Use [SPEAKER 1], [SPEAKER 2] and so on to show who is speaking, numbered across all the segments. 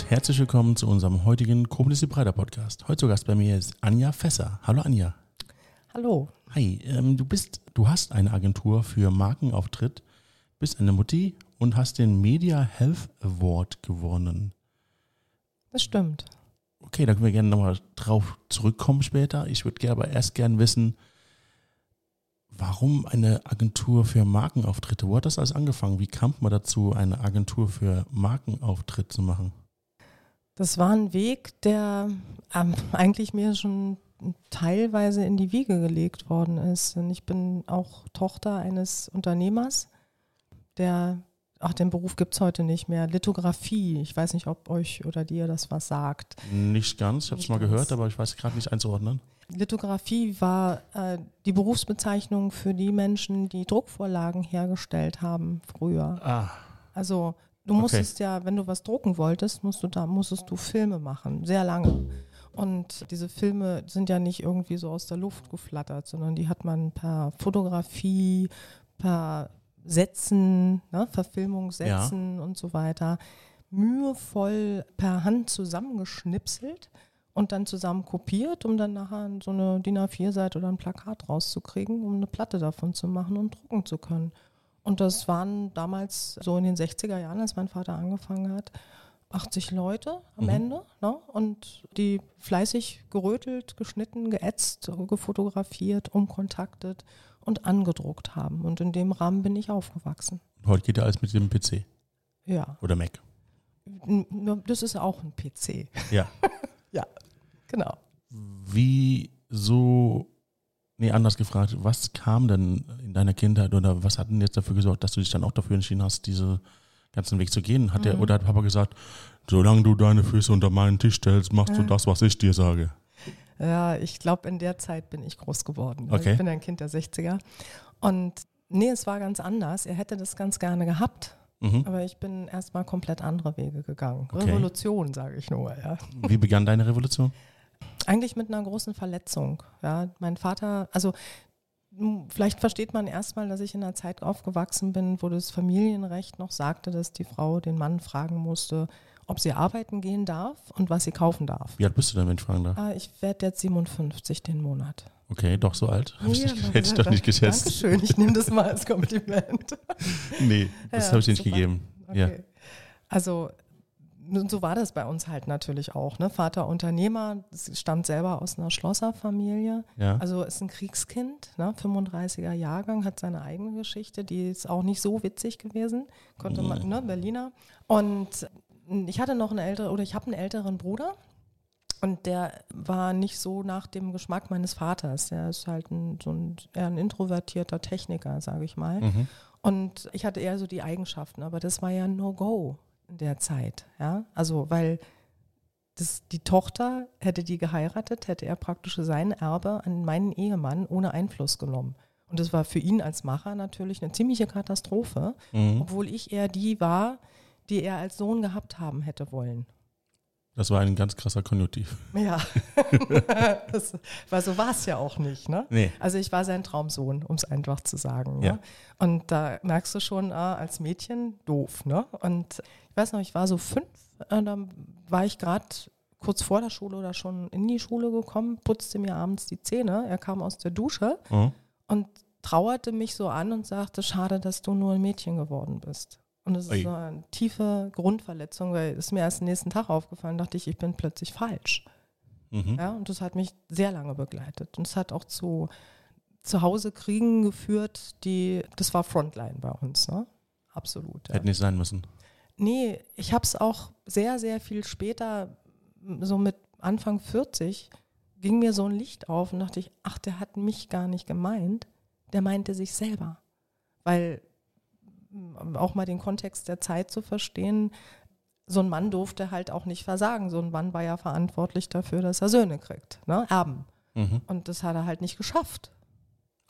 [SPEAKER 1] und herzlich willkommen zu unserem heutigen Koblenz Breiter Podcast. Heute zu Gast bei mir ist Anja Fässer. Hallo Anja.
[SPEAKER 2] Hallo.
[SPEAKER 1] Hi, ähm, du bist, du hast eine Agentur für Markenauftritt, bist eine Mutti und hast den Media Health Award gewonnen.
[SPEAKER 2] Das stimmt.
[SPEAKER 1] Okay, da können wir gerne nochmal drauf zurückkommen später. Ich würde aber erst gerne wissen, warum eine Agentur für Markenauftritte? Wo hat das alles angefangen? Wie kam man dazu, eine Agentur für Markenauftritt zu machen?
[SPEAKER 2] Das war ein Weg, der ähm, eigentlich mir schon teilweise in die Wiege gelegt worden ist. Und ich bin auch Tochter eines Unternehmers, der, ach, den Beruf gibt es heute nicht mehr, Lithografie. Ich weiß nicht, ob euch oder dir das was sagt.
[SPEAKER 1] Nicht ganz, ich habe es mal gehört, aber ich weiß gerade nicht einzuordnen.
[SPEAKER 2] Lithografie war äh, die Berufsbezeichnung für die Menschen, die Druckvorlagen hergestellt haben früher.
[SPEAKER 1] Ah.
[SPEAKER 2] Also du musstest okay. ja, wenn du was drucken wolltest, musst du da musstest du Filme machen, sehr lange. Und diese Filme sind ja nicht irgendwie so aus der Luft geflattert, sondern die hat man per Fotografie, per Sätzen, ne, Verfilmungssätzen ja. und so weiter mühevoll per Hand zusammengeschnipselt und dann zusammen kopiert, um dann nachher so eine DIN A4-Seite oder ein Plakat rauszukriegen, um eine Platte davon zu machen und drucken zu können. Und das waren damals so in den 60er Jahren, als mein Vater angefangen hat, 80 Leute am mhm. Ende ne? und die fleißig gerötelt, geschnitten, geätzt, gefotografiert, umkontaktet und angedruckt haben. Und in dem Rahmen bin ich aufgewachsen.
[SPEAKER 1] Heute geht ja alles mit dem PC.
[SPEAKER 2] Ja.
[SPEAKER 1] Oder Mac.
[SPEAKER 2] Das ist auch ein PC.
[SPEAKER 1] Ja.
[SPEAKER 2] ja, genau.
[SPEAKER 1] Wie so, nee, anders gefragt, was kam denn in deiner Kindheit oder was hat denn jetzt dafür gesorgt, dass du dich dann auch dafür entschieden hast, diese ganzen Weg zu gehen? Hat mhm. der, oder hat Papa gesagt, solange du deine Füße unter meinen Tisch stellst, machst du das, was ich dir sage?
[SPEAKER 2] Ja, ich glaube, in der Zeit bin ich groß geworden.
[SPEAKER 1] Okay.
[SPEAKER 2] Ich bin ein Kind der 60er. Und nee, es war ganz anders. Er hätte das ganz gerne gehabt. Mhm. Aber ich bin erstmal komplett andere Wege gegangen. Okay. Revolution, sage ich nur. Ja.
[SPEAKER 1] Wie begann deine Revolution?
[SPEAKER 2] Eigentlich mit einer großen Verletzung. Ja, mein Vater, also Vielleicht versteht man erstmal, dass ich in einer Zeit aufgewachsen bin, wo das Familienrecht noch sagte, dass die Frau den Mann fragen musste, ob sie arbeiten gehen darf und was sie kaufen darf.
[SPEAKER 1] Wie alt bist du denn, wenn ich fragen darf?
[SPEAKER 2] Ah, ich werde jetzt 57 den Monat.
[SPEAKER 1] Okay, doch so alt? Ja, ich, hätte ich doch nicht geschätzt.
[SPEAKER 2] Dankeschön, ich nehme das mal als Kompliment.
[SPEAKER 1] nee, das ja, habe ich dir nicht gegeben. Okay. Ja.
[SPEAKER 2] Also so war das bei uns halt natürlich auch. Ne? Vater Unternehmer, stammt selber aus einer Schlosserfamilie.
[SPEAKER 1] Ja.
[SPEAKER 2] Also ist ein Kriegskind, ne? 35er Jahrgang, hat seine eigene Geschichte, die ist auch nicht so witzig gewesen. Konnte man, ne, Berliner. Und ich hatte noch einen älteren, oder ich habe einen älteren Bruder. Und der war nicht so nach dem Geschmack meines Vaters. Der ist halt ein, so ein, eher ein introvertierter Techniker, sage ich mal. Mhm. Und ich hatte eher so die Eigenschaften, aber das war ja No-Go in der Zeit. Ja? Also, weil das, die Tochter, hätte die geheiratet, hätte er praktisch sein Erbe an meinen Ehemann ohne Einfluss genommen. Und das war für ihn als Macher natürlich eine ziemliche Katastrophe, mhm. obwohl ich eher die war, die er als Sohn gehabt haben hätte wollen.
[SPEAKER 1] Das war ein ganz krasser Konjunktiv.
[SPEAKER 2] Ja, das, weil so war es ja auch nicht. Ne?
[SPEAKER 1] Nee.
[SPEAKER 2] Also ich war sein Traumsohn, um es einfach zu sagen. Ne?
[SPEAKER 1] Ja.
[SPEAKER 2] Und da merkst du schon, ah, als Mädchen doof. Ne? Und ich weiß noch, ich war so fünf, und dann war ich gerade kurz vor der Schule oder schon in die Schule gekommen, putzte mir abends die Zähne. Er kam aus der Dusche mhm. und trauerte mich so an und sagte, schade, dass du nur ein Mädchen geworden bist. Und das ist so eine tiefe Grundverletzung, weil es mir erst am nächsten Tag aufgefallen, dachte ich, ich bin plötzlich falsch. Mhm. Ja, und das hat mich sehr lange begleitet. Und es hat auch zu Hause Kriegen geführt, die, das war Frontline bei uns, ne? Absolut.
[SPEAKER 1] Ja. Hätte nicht sein müssen.
[SPEAKER 2] Nee, ich habe es auch sehr, sehr viel später, so mit Anfang 40, ging mir so ein Licht auf und dachte ich, ach, der hat mich gar nicht gemeint, der meinte sich selber. Weil auch mal den Kontext der Zeit zu verstehen, so ein Mann durfte halt auch nicht versagen. So ein Mann war ja verantwortlich dafür, dass er Söhne kriegt, ne? Erben. Mhm. Und das hat er halt nicht geschafft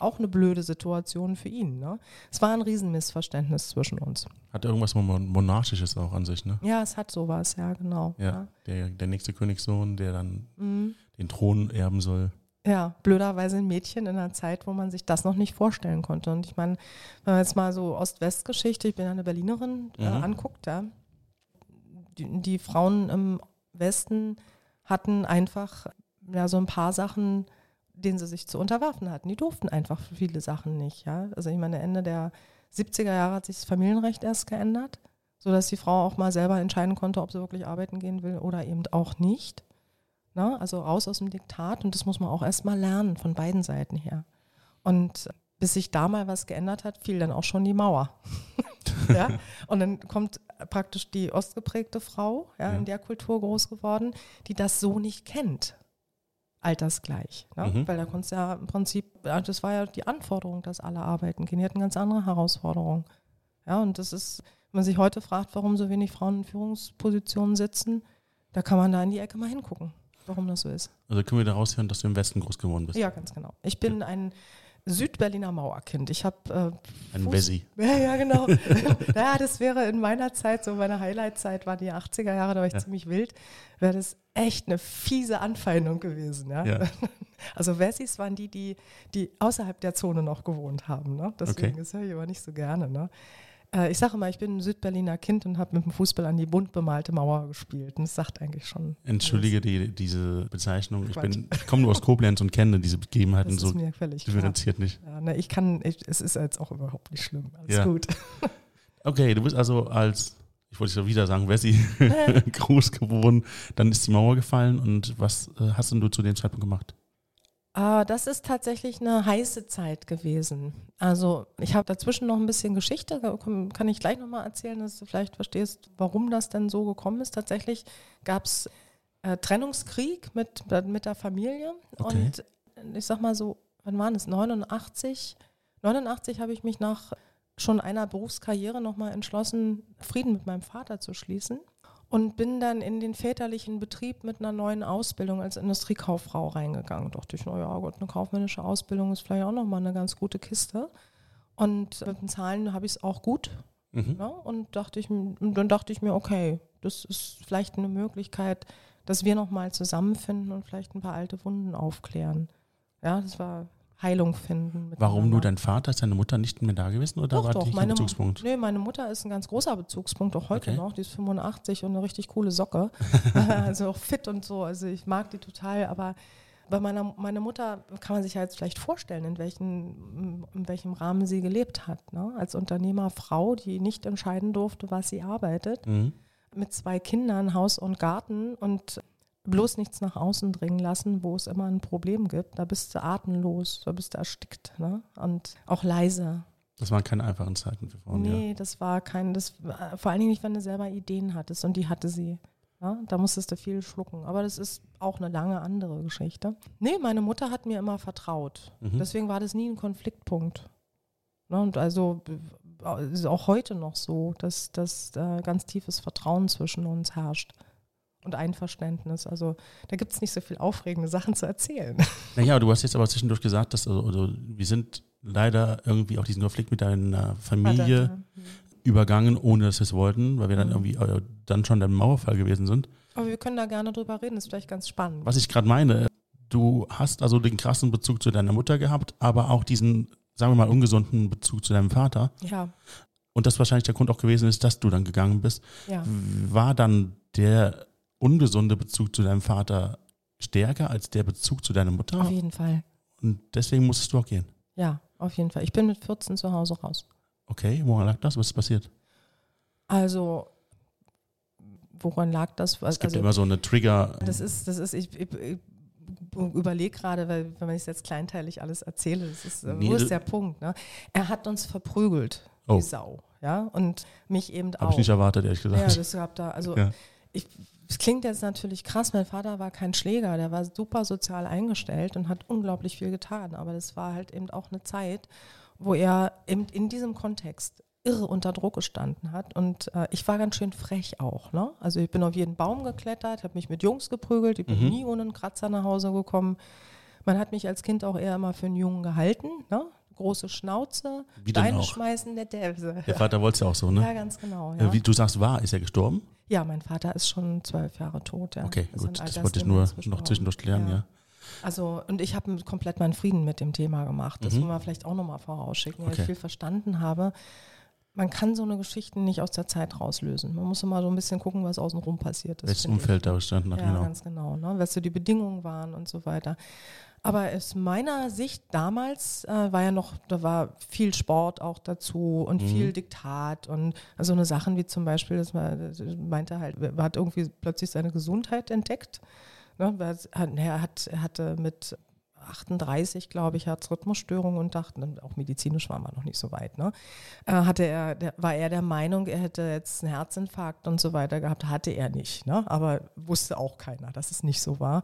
[SPEAKER 2] auch eine blöde Situation für ihn. Ne? Es war ein Riesenmissverständnis zwischen uns.
[SPEAKER 1] Hat irgendwas Monarchisches auch an sich, ne?
[SPEAKER 2] Ja, es hat sowas, ja, genau.
[SPEAKER 1] Ja, ja. Der, der nächste Königssohn, der dann mhm. den Thron erben soll.
[SPEAKER 2] Ja, blöderweise ein Mädchen in einer Zeit, wo man sich das noch nicht vorstellen konnte. Und ich meine, wenn man jetzt mal so Ost-West-Geschichte, ich bin eine Berlinerin, äh, mhm. anguckt, ja, die, die Frauen im Westen hatten einfach ja so ein paar Sachen, denen sie sich zu unterwerfen hatten. Die durften einfach viele Sachen nicht. Ja? Also ich meine, Ende der 70er Jahre hat sich das Familienrecht erst geändert, sodass die Frau auch mal selber entscheiden konnte, ob sie wirklich arbeiten gehen will oder eben auch nicht. Ne? Also raus aus dem Diktat und das muss man auch erst mal lernen von beiden Seiten her. Und bis sich da mal was geändert hat, fiel dann auch schon die Mauer. ja? Und dann kommt praktisch die ostgeprägte Frau, ja, ja, in der Kultur groß geworden, die das so nicht kennt altersgleich. Ne? Mhm. Weil da konntest ja im Prinzip, das war ja die Anforderung, dass alle arbeiten gehen. Die hatten ganz andere Herausforderungen. Ja, und das ist, wenn man sich heute fragt, warum so wenig Frauen in Führungspositionen sitzen, da kann man da in die Ecke mal hingucken, warum das so ist.
[SPEAKER 1] Also können wir daraus hören, dass du im Westen groß geworden bist?
[SPEAKER 2] Ja, ganz genau. Ich bin ja. ein Südberliner Mauerkind. Ich habe
[SPEAKER 1] äh, ein Wessi.
[SPEAKER 2] Ja, ja, genau. ja, das wäre in meiner Zeit, so meine Highlight-Zeit war die 80er Jahre, da war ich ja. ziemlich wild, wäre das echt eine fiese Anfeindung gewesen. Ja? ja. Also Wessis waren die, die, die außerhalb der Zone noch gewohnt haben. Ne? Deswegen, okay. das höre ich aber nicht so gerne. Ne? Äh, ich sage mal, ich bin ein Südberliner Kind und habe mit dem Fußball an die bunt bemalte Mauer gespielt. Und das sagt eigentlich schon.
[SPEAKER 1] Entschuldige die, diese Bezeichnung. Ich, ich komme nur aus Koblenz und kenne diese Begebenheiten so differenziert klar. nicht.
[SPEAKER 2] Ja, ne, ich kann, ich, es ist jetzt auch überhaupt nicht schlimm. Alles ja. gut.
[SPEAKER 1] Okay, du bist also als, ich wollte es ja wieder sagen, Wessi, groß geworden. Dann ist die Mauer gefallen und was äh, hast denn du zu dem Zeitpunkt gemacht?
[SPEAKER 2] Ah, das ist tatsächlich eine heiße Zeit gewesen. Also ich habe dazwischen noch ein bisschen Geschichte, kann ich gleich nochmal erzählen, dass du vielleicht verstehst, warum das denn so gekommen ist. Tatsächlich gab es äh, Trennungskrieg mit, mit der Familie okay. und ich sag mal so, wann waren es? 89? 89 habe ich mich nach schon einer Berufskarriere nochmal entschlossen, Frieden mit meinem Vater zu schließen und bin dann in den väterlichen Betrieb mit einer neuen Ausbildung als Industriekauffrau reingegangen. Dachte ich, naja, Gott, eine kaufmännische Ausbildung ist vielleicht auch nochmal eine ganz gute Kiste. Und mit den Zahlen habe ich es auch gut. Mhm. Ja, und dachte ich, dann dachte ich mir, okay, das ist vielleicht eine Möglichkeit, dass wir nochmal zusammenfinden und vielleicht ein paar alte Wunden aufklären. Ja, das war Heilung finden.
[SPEAKER 1] Warum nur dein Vater? Ist deine Mutter nicht mehr da gewesen oder
[SPEAKER 2] doch,
[SPEAKER 1] war
[SPEAKER 2] doch,
[SPEAKER 1] die
[SPEAKER 2] meine,
[SPEAKER 1] Bezugspunkt?
[SPEAKER 2] Nee, meine Mutter ist ein ganz großer Bezugspunkt, auch heute okay. noch. Die ist 85 und eine richtig coole Socke. also auch fit und so. Also ich mag die total, aber bei meiner meine Mutter kann man sich ja jetzt vielleicht vorstellen, in, welchen, in welchem Rahmen sie gelebt hat. Ne? Als Unternehmerfrau, die nicht entscheiden durfte, was sie arbeitet. Mhm. Mit zwei Kindern, Haus und Garten und bloß nichts nach außen dringen lassen, wo es immer ein Problem gibt. Da bist du atemlos, da bist du erstickt ne? und auch leise.
[SPEAKER 1] Das waren keine einfachen Zeiten für Frauen.
[SPEAKER 2] Nee, ja. das war kein, das, vor allen Dingen nicht, wenn du selber Ideen hattest und die hatte sie. Ja? Da musstest du viel schlucken. Aber das ist auch eine lange andere Geschichte. Nee, meine Mutter hat mir immer vertraut. Mhm. Deswegen war das nie ein Konfliktpunkt. Ne? Und also ist auch heute noch so, dass, dass äh, ganz tiefes Vertrauen zwischen uns herrscht und Einverständnis. Also da gibt es nicht so viel aufregende Sachen zu erzählen.
[SPEAKER 1] Naja, du hast jetzt aber zwischendurch gesagt, dass also, also wir sind leider irgendwie auch diesen Konflikt mit deiner Familie Vater, mhm. übergangen, ohne dass wir es wollten, weil wir dann mhm. irgendwie äh, dann schon im Mauerfall gewesen sind.
[SPEAKER 2] Aber wir können da gerne drüber reden, das ist vielleicht ganz spannend.
[SPEAKER 1] Was ich gerade meine, du hast also den krassen Bezug zu deiner Mutter gehabt, aber auch diesen, sagen wir mal, ungesunden Bezug zu deinem Vater.
[SPEAKER 2] Ja.
[SPEAKER 1] Und das wahrscheinlich der Grund auch gewesen ist, dass du dann gegangen bist.
[SPEAKER 2] Ja.
[SPEAKER 1] War dann der ungesunde Bezug zu deinem Vater stärker als der Bezug zu deiner Mutter?
[SPEAKER 2] Auf jeden Fall.
[SPEAKER 1] Und deswegen musstest du auch gehen?
[SPEAKER 2] Ja, auf jeden Fall. Ich bin mit 14 zu Hause raus.
[SPEAKER 1] Okay, woran lag das? Was ist passiert?
[SPEAKER 2] Also, woran lag das?
[SPEAKER 1] Es gibt also, immer so eine Trigger.
[SPEAKER 2] Das ist, das ist, ich, ich, ich überlege gerade, weil wenn ich jetzt kleinteilig alles erzähle, das ist, nee, wo ist der Punkt? Ne? Er hat uns verprügelt, oh. die Sau. Ja, und mich eben
[SPEAKER 1] auch. Habe ich nicht erwartet, ehrlich gesagt.
[SPEAKER 2] Ja, das gab da, also ja. ich das klingt jetzt natürlich krass, mein Vater war kein Schläger, der war super sozial eingestellt und hat unglaublich viel getan. Aber das war halt eben auch eine Zeit, wo er eben in diesem Kontext irre unter Druck gestanden hat. Und äh, ich war ganz schön frech auch. Ne? Also ich bin auf jeden Baum geklettert, habe mich mit Jungs geprügelt, ich bin mhm. nie ohne einen Kratzer nach Hause gekommen. Man hat mich als Kind auch eher immer für einen Jungen gehalten. Ne? Große Schnauze,
[SPEAKER 1] Wie Steine
[SPEAKER 2] schmeißen, der Dävse.
[SPEAKER 1] Der Vater wollte es ja auch so, ne?
[SPEAKER 2] Ja, ganz genau.
[SPEAKER 1] Ja. Wie du sagst, war, ist er gestorben?
[SPEAKER 2] Ja, mein Vater ist schon zwölf Jahre tot. Ja.
[SPEAKER 1] Okay, gut, das wollte ich nur noch zwischendurch klären, ja. ja.
[SPEAKER 2] Also, und ich habe komplett meinen Frieden mit dem Thema gemacht. Das mhm. wollen wir vielleicht auch nochmal vorausschicken, weil okay. ich viel verstanden habe. man kann so eine Geschichte nicht aus der Zeit rauslösen. Man muss immer so ein bisschen gucken, was außenrum passiert ist.
[SPEAKER 1] Welches Umfeld da bestanden
[SPEAKER 2] hat, ja, genau. ganz genau. Ne? Was so die Bedingungen waren und so weiter. Aber aus meiner Sicht damals äh, war ja noch, da war viel Sport auch dazu und mhm. viel Diktat und so eine Sachen wie zum Beispiel, dass man das meinte halt, er hat irgendwie plötzlich seine Gesundheit entdeckt. Ne? Er, hat, er hatte mit 38, glaube ich, Herzrhythmusstörungen und dachten, auch medizinisch waren wir noch nicht so weit, ne? Äh, hatte er, war er der Meinung, er hätte jetzt einen Herzinfarkt und so weiter gehabt. Hatte er nicht, ne? aber wusste auch keiner, dass es nicht so war.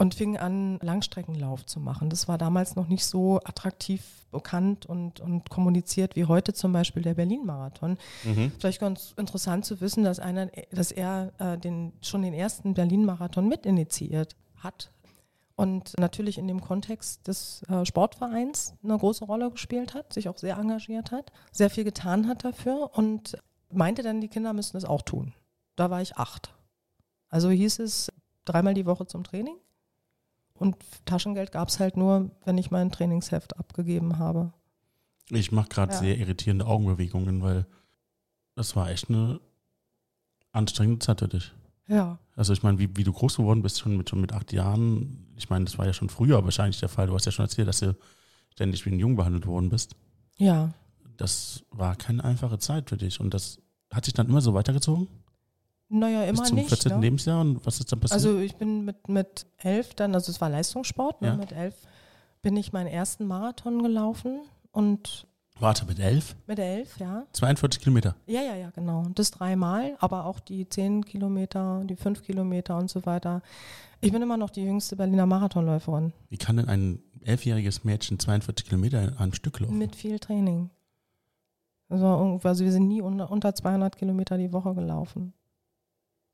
[SPEAKER 2] Und fing an, Langstreckenlauf zu machen. Das war damals noch nicht so attraktiv bekannt und, und kommuniziert wie heute zum Beispiel der Berlin-Marathon. Mhm. Vielleicht ganz interessant zu wissen, dass, einer, dass er äh, den, schon den ersten Berlin-Marathon mitinitiiert hat und natürlich in dem Kontext des äh, Sportvereins eine große Rolle gespielt hat, sich auch sehr engagiert hat, sehr viel getan hat dafür und meinte dann, die Kinder müssen es auch tun. Da war ich acht. Also hieß es dreimal die Woche zum Training und Taschengeld gab es halt nur, wenn ich mein Trainingsheft abgegeben habe.
[SPEAKER 1] Ich mache gerade ja. sehr irritierende Augenbewegungen, weil das war echt eine anstrengende Zeit für dich.
[SPEAKER 2] Ja.
[SPEAKER 1] Also ich meine, wie, wie du groß geworden bist, schon mit, schon mit acht Jahren, ich meine, das war ja schon früher wahrscheinlich der Fall. Du hast ja schon erzählt, dass du ständig wie ein Jung behandelt worden bist.
[SPEAKER 2] Ja.
[SPEAKER 1] Das war keine einfache Zeit für dich. Und das hat sich dann immer so weitergezogen?
[SPEAKER 2] Naja, immer
[SPEAKER 1] Bis zum
[SPEAKER 2] nicht.
[SPEAKER 1] 14. Ne? Lebensjahr und was ist dann passiert?
[SPEAKER 2] Also ich bin mit, mit elf dann, also es war Leistungssport, ne?
[SPEAKER 1] ja.
[SPEAKER 2] mit elf bin ich meinen ersten Marathon gelaufen und
[SPEAKER 1] Warte, mit elf?
[SPEAKER 2] Mit elf, ja.
[SPEAKER 1] 42 Kilometer?
[SPEAKER 2] Ja, ja, ja, genau. Das dreimal, aber auch die zehn Kilometer, die fünf Kilometer und so weiter. Ich bin immer noch die jüngste Berliner Marathonläuferin.
[SPEAKER 1] Wie kann denn ein elfjähriges Mädchen 42 Kilometer am Stück laufen?
[SPEAKER 2] Mit viel Training. Also, also wir sind nie unter, unter 200 Kilometer die Woche gelaufen.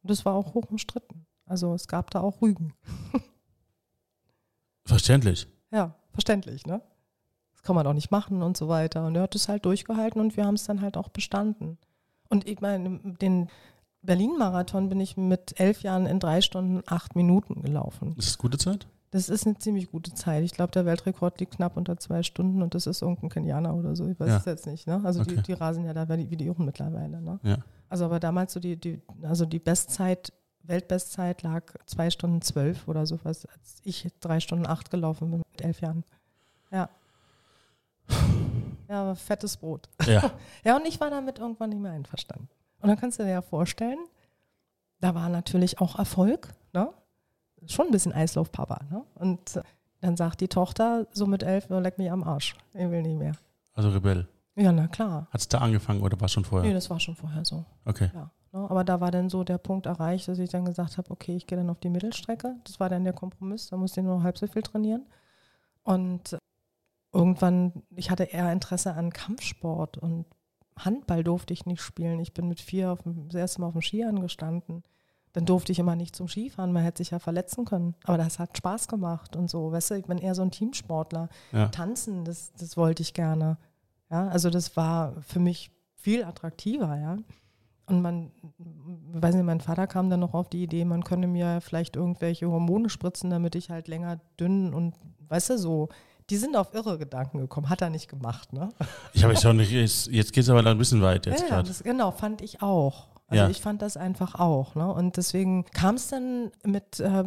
[SPEAKER 2] Und das war auch hoch umstritten. Also es gab da auch Rügen.
[SPEAKER 1] Verständlich.
[SPEAKER 2] Ja, verständlich, ne? kann man auch nicht machen und so weiter. Und er hat es halt durchgehalten und wir haben es dann halt auch bestanden. Und ich meine, den Berlin-Marathon bin ich mit elf Jahren in drei Stunden acht Minuten gelaufen.
[SPEAKER 1] Ist das gute Zeit?
[SPEAKER 2] Das ist eine ziemlich gute Zeit. Ich glaube, der Weltrekord liegt knapp unter zwei Stunden und das ist irgendein Kenianer oder so. Ich weiß ja. es jetzt nicht. Ne? Also okay. die, die, rasen ja da wie die Uhren mittlerweile. Ne?
[SPEAKER 1] Ja.
[SPEAKER 2] Also aber damals so die, die, also die Bestzeit, Weltbestzeit lag zwei Stunden zwölf oder sowas, als ich drei Stunden acht gelaufen bin mit elf Jahren. Ja. Ja, aber fettes Brot.
[SPEAKER 1] Ja.
[SPEAKER 2] ja, und ich war damit irgendwann nicht mehr einverstanden. Und dann kannst du dir ja vorstellen, da war natürlich auch Erfolg, ne? Schon ein bisschen Eislaufpapa, ne? Und dann sagt die Tochter so mit elf, oh, leck mich am Arsch. Ich will nicht mehr.
[SPEAKER 1] Also Rebell.
[SPEAKER 2] Ja, na klar.
[SPEAKER 1] Hat es da angefangen oder war es schon vorher?
[SPEAKER 2] Nee, das war schon vorher so.
[SPEAKER 1] Okay.
[SPEAKER 2] Ja, ne? Aber da war dann so der Punkt erreicht, dass ich dann gesagt habe, okay, ich gehe dann auf die Mittelstrecke. Das war dann der Kompromiss, da musste ich nur noch halb so viel trainieren. Und irgendwann, ich hatte eher Interesse an Kampfsport und Handball durfte ich nicht spielen. Ich bin mit vier auf dem, das erste Mal auf dem Ski angestanden. Dann durfte ich immer nicht zum Skifahren, man hätte sich ja verletzen können. Aber das hat Spaß gemacht und so. Weißt du, ich bin eher so ein Teamsportler.
[SPEAKER 1] Ja.
[SPEAKER 2] Tanzen, das, das wollte ich gerne. Ja, also das war für mich viel attraktiver, ja. Und man, weiß nicht, mein Vater kam dann noch auf die Idee, man könne mir vielleicht irgendwelche Hormone spritzen, damit ich halt länger dünn und, weißt du, so die sind auf irre Gedanken gekommen. Hat er nicht gemacht, ne?
[SPEAKER 1] Ich habe es auch nicht, jetzt, jetzt geht es aber ein bisschen weit jetzt
[SPEAKER 2] ja, das, genau, fand ich auch. Also ja. ich fand das einfach auch. Ne? Und deswegen kam es dann mit äh,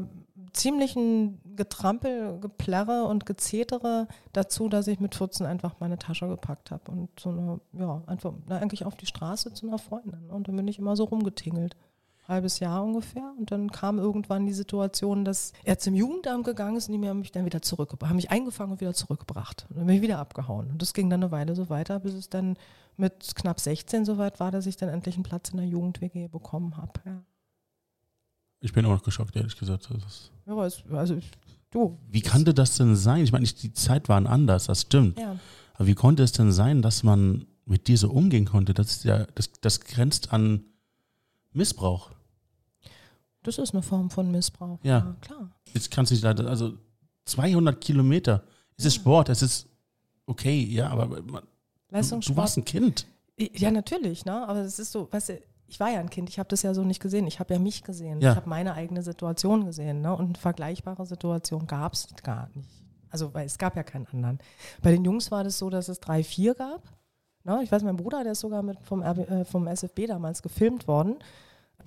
[SPEAKER 2] ziemlichen Getrampel, Geplärre und Gezetere dazu, dass ich mit 14 einfach meine Tasche gepackt habe und so eine, ja, einfach na, eigentlich auf die Straße zu einer Freundin. Und dann bin ich immer so rumgetingelt halbes Jahr ungefähr. Und dann kam irgendwann die Situation, dass er zum Jugendamt gegangen ist und die haben mich dann wieder zurückgebracht, haben mich eingefangen und wieder zurückgebracht. Und dann bin ich wieder abgehauen. Und das ging dann eine Weile so weiter, bis es dann mit knapp 16 soweit war, dass ich dann endlich einen Platz in der Jugend-WG bekommen habe. Ja.
[SPEAKER 1] Ich bin auch noch geschockt, ehrlich gesagt.
[SPEAKER 2] ja, aber es, also du.
[SPEAKER 1] Wie kannte das denn sein? Ich meine, die Zeit war anders, das stimmt.
[SPEAKER 2] Ja.
[SPEAKER 1] Aber wie konnte es denn sein, dass man mit dir so umgehen konnte? Das, ist ja, das, das grenzt an Missbrauch.
[SPEAKER 2] Das ist eine Form von Missbrauch.
[SPEAKER 1] Ja, ja klar. Jetzt kannst du nicht leider, also 200 Kilometer. Es ist Sport, es ist okay, ja, aber man. Du warst ein Kind.
[SPEAKER 2] Ja, natürlich, ne? Aber es ist so, weißt du, ich war ja ein Kind, ich habe das ja so nicht gesehen. Ich habe ja mich gesehen.
[SPEAKER 1] Ja.
[SPEAKER 2] Ich habe meine eigene Situation gesehen. Ne? Und eine vergleichbare Situation gab es gar nicht. Also, weil es gab ja keinen anderen. Bei den Jungs war das so, dass es drei, vier gab. Ne? Ich weiß, mein Bruder, der ist sogar mit vom, äh, vom SFB damals gefilmt worden.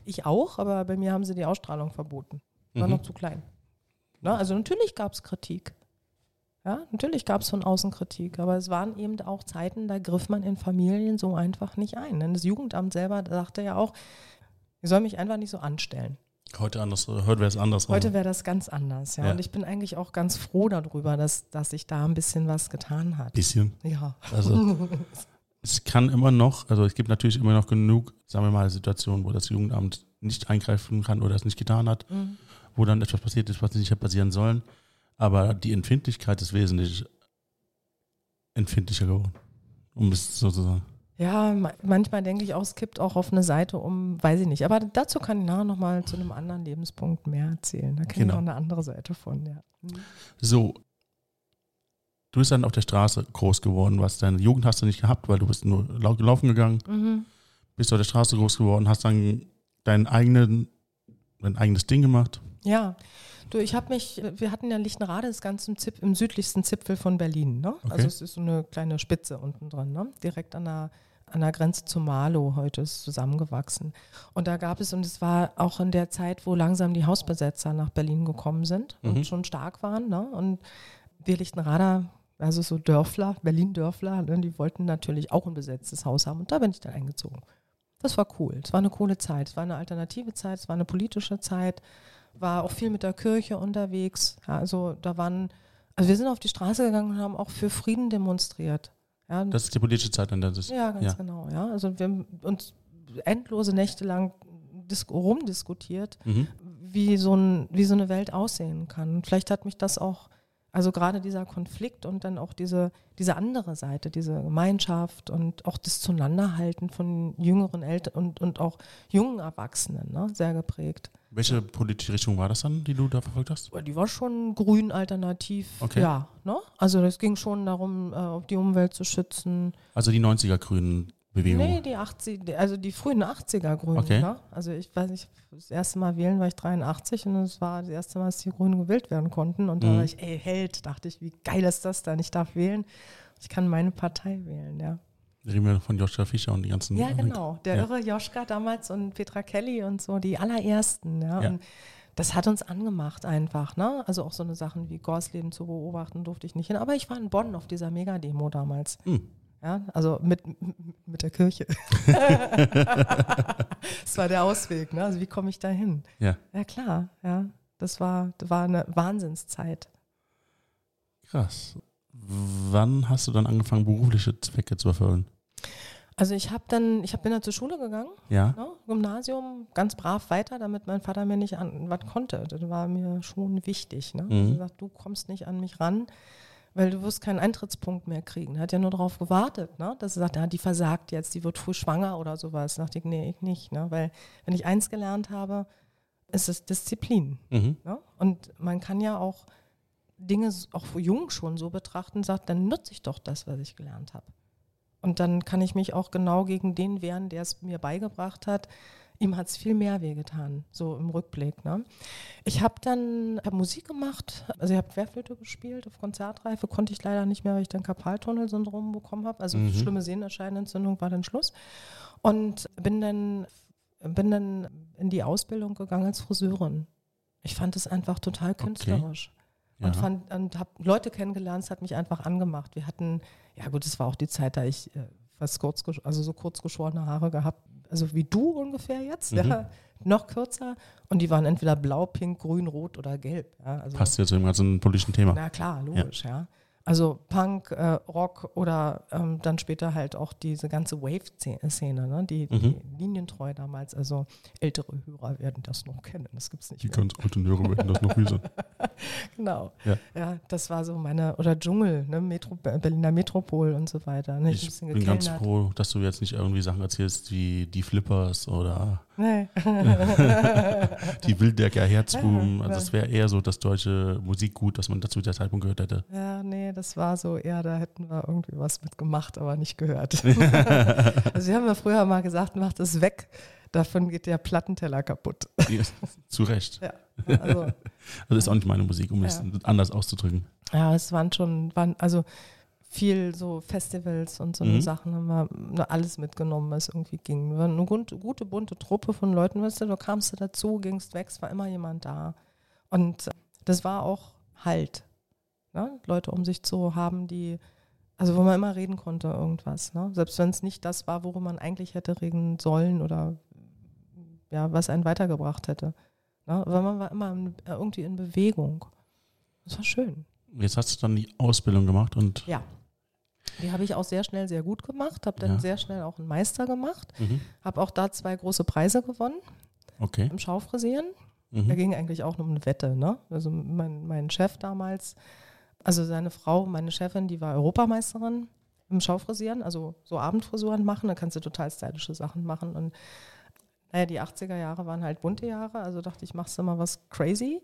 [SPEAKER 2] Ich auch, aber bei mir haben sie die Ausstrahlung verboten. War mhm. noch zu klein. Ne? Also natürlich gab es Kritik. Ja, natürlich gab es von außen Kritik, aber es waren eben auch Zeiten, da griff man in Familien so einfach nicht ein. Denn das Jugendamt selber sagte ja auch, ich soll mich einfach nicht so anstellen.
[SPEAKER 1] Heute anders, heute wäre es anders.
[SPEAKER 2] Heute wäre das ganz anders, ja. ja. Und ich bin eigentlich auch ganz froh darüber, dass, dass sich da ein bisschen was getan hat.
[SPEAKER 1] Bisschen?
[SPEAKER 2] Ja.
[SPEAKER 1] Also es kann immer noch, also es gibt natürlich immer noch genug, sagen wir mal, Situationen, wo das Jugendamt nicht eingreifen kann oder es nicht getan hat, mhm. wo dann etwas passiert ist, was nicht hätte passieren sollen. Aber die Empfindlichkeit ist wesentlich empfindlicher geworden, um es so zu sagen.
[SPEAKER 2] Ja, manchmal denke ich auch, es kippt auch auf eine Seite um, weiß ich nicht. Aber dazu kann ich nachher nochmal zu einem anderen Lebenspunkt mehr erzählen. Da kenne genau. ich auch eine andere Seite von, ja. Mhm.
[SPEAKER 1] So. Du bist dann auf der Straße groß geworden, was deine Jugend hast du nicht gehabt, weil du bist nur laufen gegangen. Mhm. Bist auf der Straße groß geworden, hast dann dein, eigenen, dein eigenes Ding gemacht.
[SPEAKER 2] Ja, Du, ich habe mich, wir hatten ja Lichtenrade, das ganze im, Zip, im südlichsten Zipfel von Berlin. Ne? Okay. Also es ist so eine kleine Spitze unten dran, ne? direkt an der, an der Grenze zu Marlow. Heute ist zusammengewachsen. Und da gab es, und es war auch in der Zeit, wo langsam die Hausbesetzer nach Berlin gekommen sind mhm. und schon stark waren. Ne? Und wir Lichtenrader, also so Dörfler, Berlin-Dörfler, ne? die wollten natürlich auch ein besetztes Haus haben. Und da bin ich dann eingezogen. Das war cool. Es war eine coole Zeit. Es war eine alternative Zeit. Es war eine politische Zeit war auch viel mit der Kirche unterwegs. Ja, also da waren, also wir sind auf die Straße gegangen und haben auch für Frieden demonstriert.
[SPEAKER 1] Ja. Das ist die politische Zeit, an der das
[SPEAKER 2] Ja, ganz ja. genau. Ja, also wir haben uns endlose Nächte lang rumdiskutiert, mhm. wie, so ein, wie so eine Welt aussehen kann. Vielleicht hat mich das auch also gerade dieser Konflikt und dann auch diese, diese andere Seite, diese Gemeinschaft und auch das Zunanderhalten von jüngeren Eltern und, und auch jungen Erwachsenen ne, sehr geprägt.
[SPEAKER 1] Welche politische Richtung war das dann, die du da verfolgt hast?
[SPEAKER 2] Die war schon grün alternativ, okay. ja. Ne? Also es ging schon darum, äh, die Umwelt zu schützen.
[SPEAKER 1] Also die 90er Grünen Bewegung?
[SPEAKER 2] Nee, die 80, also die frühen 80er Grünen. Okay. Ne? Also ich weiß nicht, das erste Mal wählen war ich 83 und es war das erste Mal, dass die Grünen gewählt werden konnten. Und da mhm. war ich, ey, Held, dachte ich, wie geil ist das dann? Ich darf wählen. Ich kann meine Partei wählen, ja.
[SPEAKER 1] Da reden wir von Joschka Fischer und die ganzen.
[SPEAKER 2] Ja, genau. Der ja. irre Joschka damals und Petra Kelly und so, die allerersten, ja. ja. Und das hat uns angemacht einfach, ne? Also auch so eine Sachen wie Gorsleben zu beobachten durfte ich nicht hin. Aber ich war in Bonn auf dieser Megademo damals. Mhm. Ja, also mit, mit der Kirche. das war der Ausweg, ne? Also wie komme ich da hin?
[SPEAKER 1] Ja.
[SPEAKER 2] Ja, klar, ja. Das war, das war eine Wahnsinnszeit.
[SPEAKER 1] Krass. Wann hast du dann angefangen, berufliche Zwecke zu erfüllen?
[SPEAKER 2] Also ich habe dann, ich hab, bin dann zur Schule gegangen,
[SPEAKER 1] ja.
[SPEAKER 2] Ne, Gymnasium, ganz brav weiter, damit mein Vater mir nicht an was konnte. Das war mir schon wichtig. Ne? Mhm. Also gesagt, du kommst nicht an mich ran weil du wirst keinen Eintrittspunkt mehr kriegen. Er hat ja nur darauf gewartet, ne? dass er sagt, ja, die versagt jetzt, die wird früh schwanger oder sowas. Da dachte ich, nee, ich nicht. Ne? Weil wenn ich eins gelernt habe, ist es Disziplin. Mhm. Ne? Und man kann ja auch Dinge auch jung schon so betrachten, sagt, dann nutze ich doch das, was ich gelernt habe. Und dann kann ich mich auch genau gegen den wehren, der es mir beigebracht hat, ihm hat es viel mehr wehgetan, so im Rückblick. Ne? Ich habe dann hab Musik gemacht, also ich habe Querflöte gespielt auf Konzertreife, konnte ich leider nicht mehr, weil ich dann Karpaltunnelsyndrom bekommen habe. Also mhm. schlimme Sehnerscheinentzündung war dann Schluss. Und bin dann, bin dann in die Ausbildung gegangen als Friseurin. Ich fand es einfach total künstlerisch. Okay. Und, fand, und habe Leute kennengelernt, es hat mich einfach angemacht. Wir hatten, ja gut, es war auch die Zeit, da ich äh, fast kurz, also so kurz geschorene Haare gehabt also wie du ungefähr jetzt, mhm. ja, noch kürzer. Und die waren entweder blau, pink, grün, rot oder gelb. Ja, also,
[SPEAKER 1] Passt jetzt zu dem ganzen politischen Thema.
[SPEAKER 2] Na klar, logisch, ja. ja. Also Punk, äh, Rock oder ähm, dann später halt auch diese ganze Wave-Szene, ne? die, die mhm. linientreu damals. Also ältere Hörer werden das noch kennen. Das gibt es nicht.
[SPEAKER 1] Die ganz alten Hörer werden das noch wissen.
[SPEAKER 2] genau. Ja. ja. das war so meine, oder Dschungel, ne? Metro, Berliner Metropol und so weiter.
[SPEAKER 1] Ne? Ich, ich bin ganz froh, dass du jetzt nicht irgendwie Sachen erzählst wie die Flippers oder Nee. die Wildecker Herzbuben. Also es wäre eher so das deutsche Musikgut, das man dazu der Zeitpunkt gehört hätte.
[SPEAKER 2] Ja, nee, das war so eher, da hätten wir irgendwie was mitgemacht, aber nicht gehört. also wir haben ja früher mal gesagt, macht es weg. Davon geht der Plattenteller kaputt.
[SPEAKER 1] Ja, zu Recht.
[SPEAKER 2] Ja, also,
[SPEAKER 1] das ist auch nicht meine Musik, um ja. es anders auszudrücken.
[SPEAKER 2] Ja, es waren schon, waren, also viel so Festivals und so mhm. Sachen haben wir alles mitgenommen, was irgendwie ging. Wir waren eine gute, gute, bunte Truppe von Leuten, weißt du, du kamst du dazu, gingst weg, es war immer jemand da. Und das war auch Halt. Ne? Leute um sich zu haben, die, also wo man immer reden konnte, irgendwas. Ne? Selbst wenn es nicht das war, worüber man eigentlich hätte reden sollen oder ja, was einen weitergebracht hätte. Ne? Aber man war immer irgendwie in Bewegung. Das war schön.
[SPEAKER 1] Jetzt hast du dann die Ausbildung gemacht und.
[SPEAKER 2] Ja. Die habe ich auch sehr schnell sehr gut gemacht, habe dann ja. sehr schnell auch einen Meister gemacht, mhm. habe auch da zwei große Preise gewonnen.
[SPEAKER 1] Okay.
[SPEAKER 2] Im Schaufrisieren. Mhm. Da ging eigentlich auch um eine Wette. Ne? Also mein, mein Chef damals, also seine Frau, meine Chefin, die war Europameisterin im Schaufrisieren, also so Abendfrisuren machen, da kannst du total stylische Sachen machen. Und naja, die 80er Jahre waren halt bunte Jahre, also dachte ich, machst du mal was crazy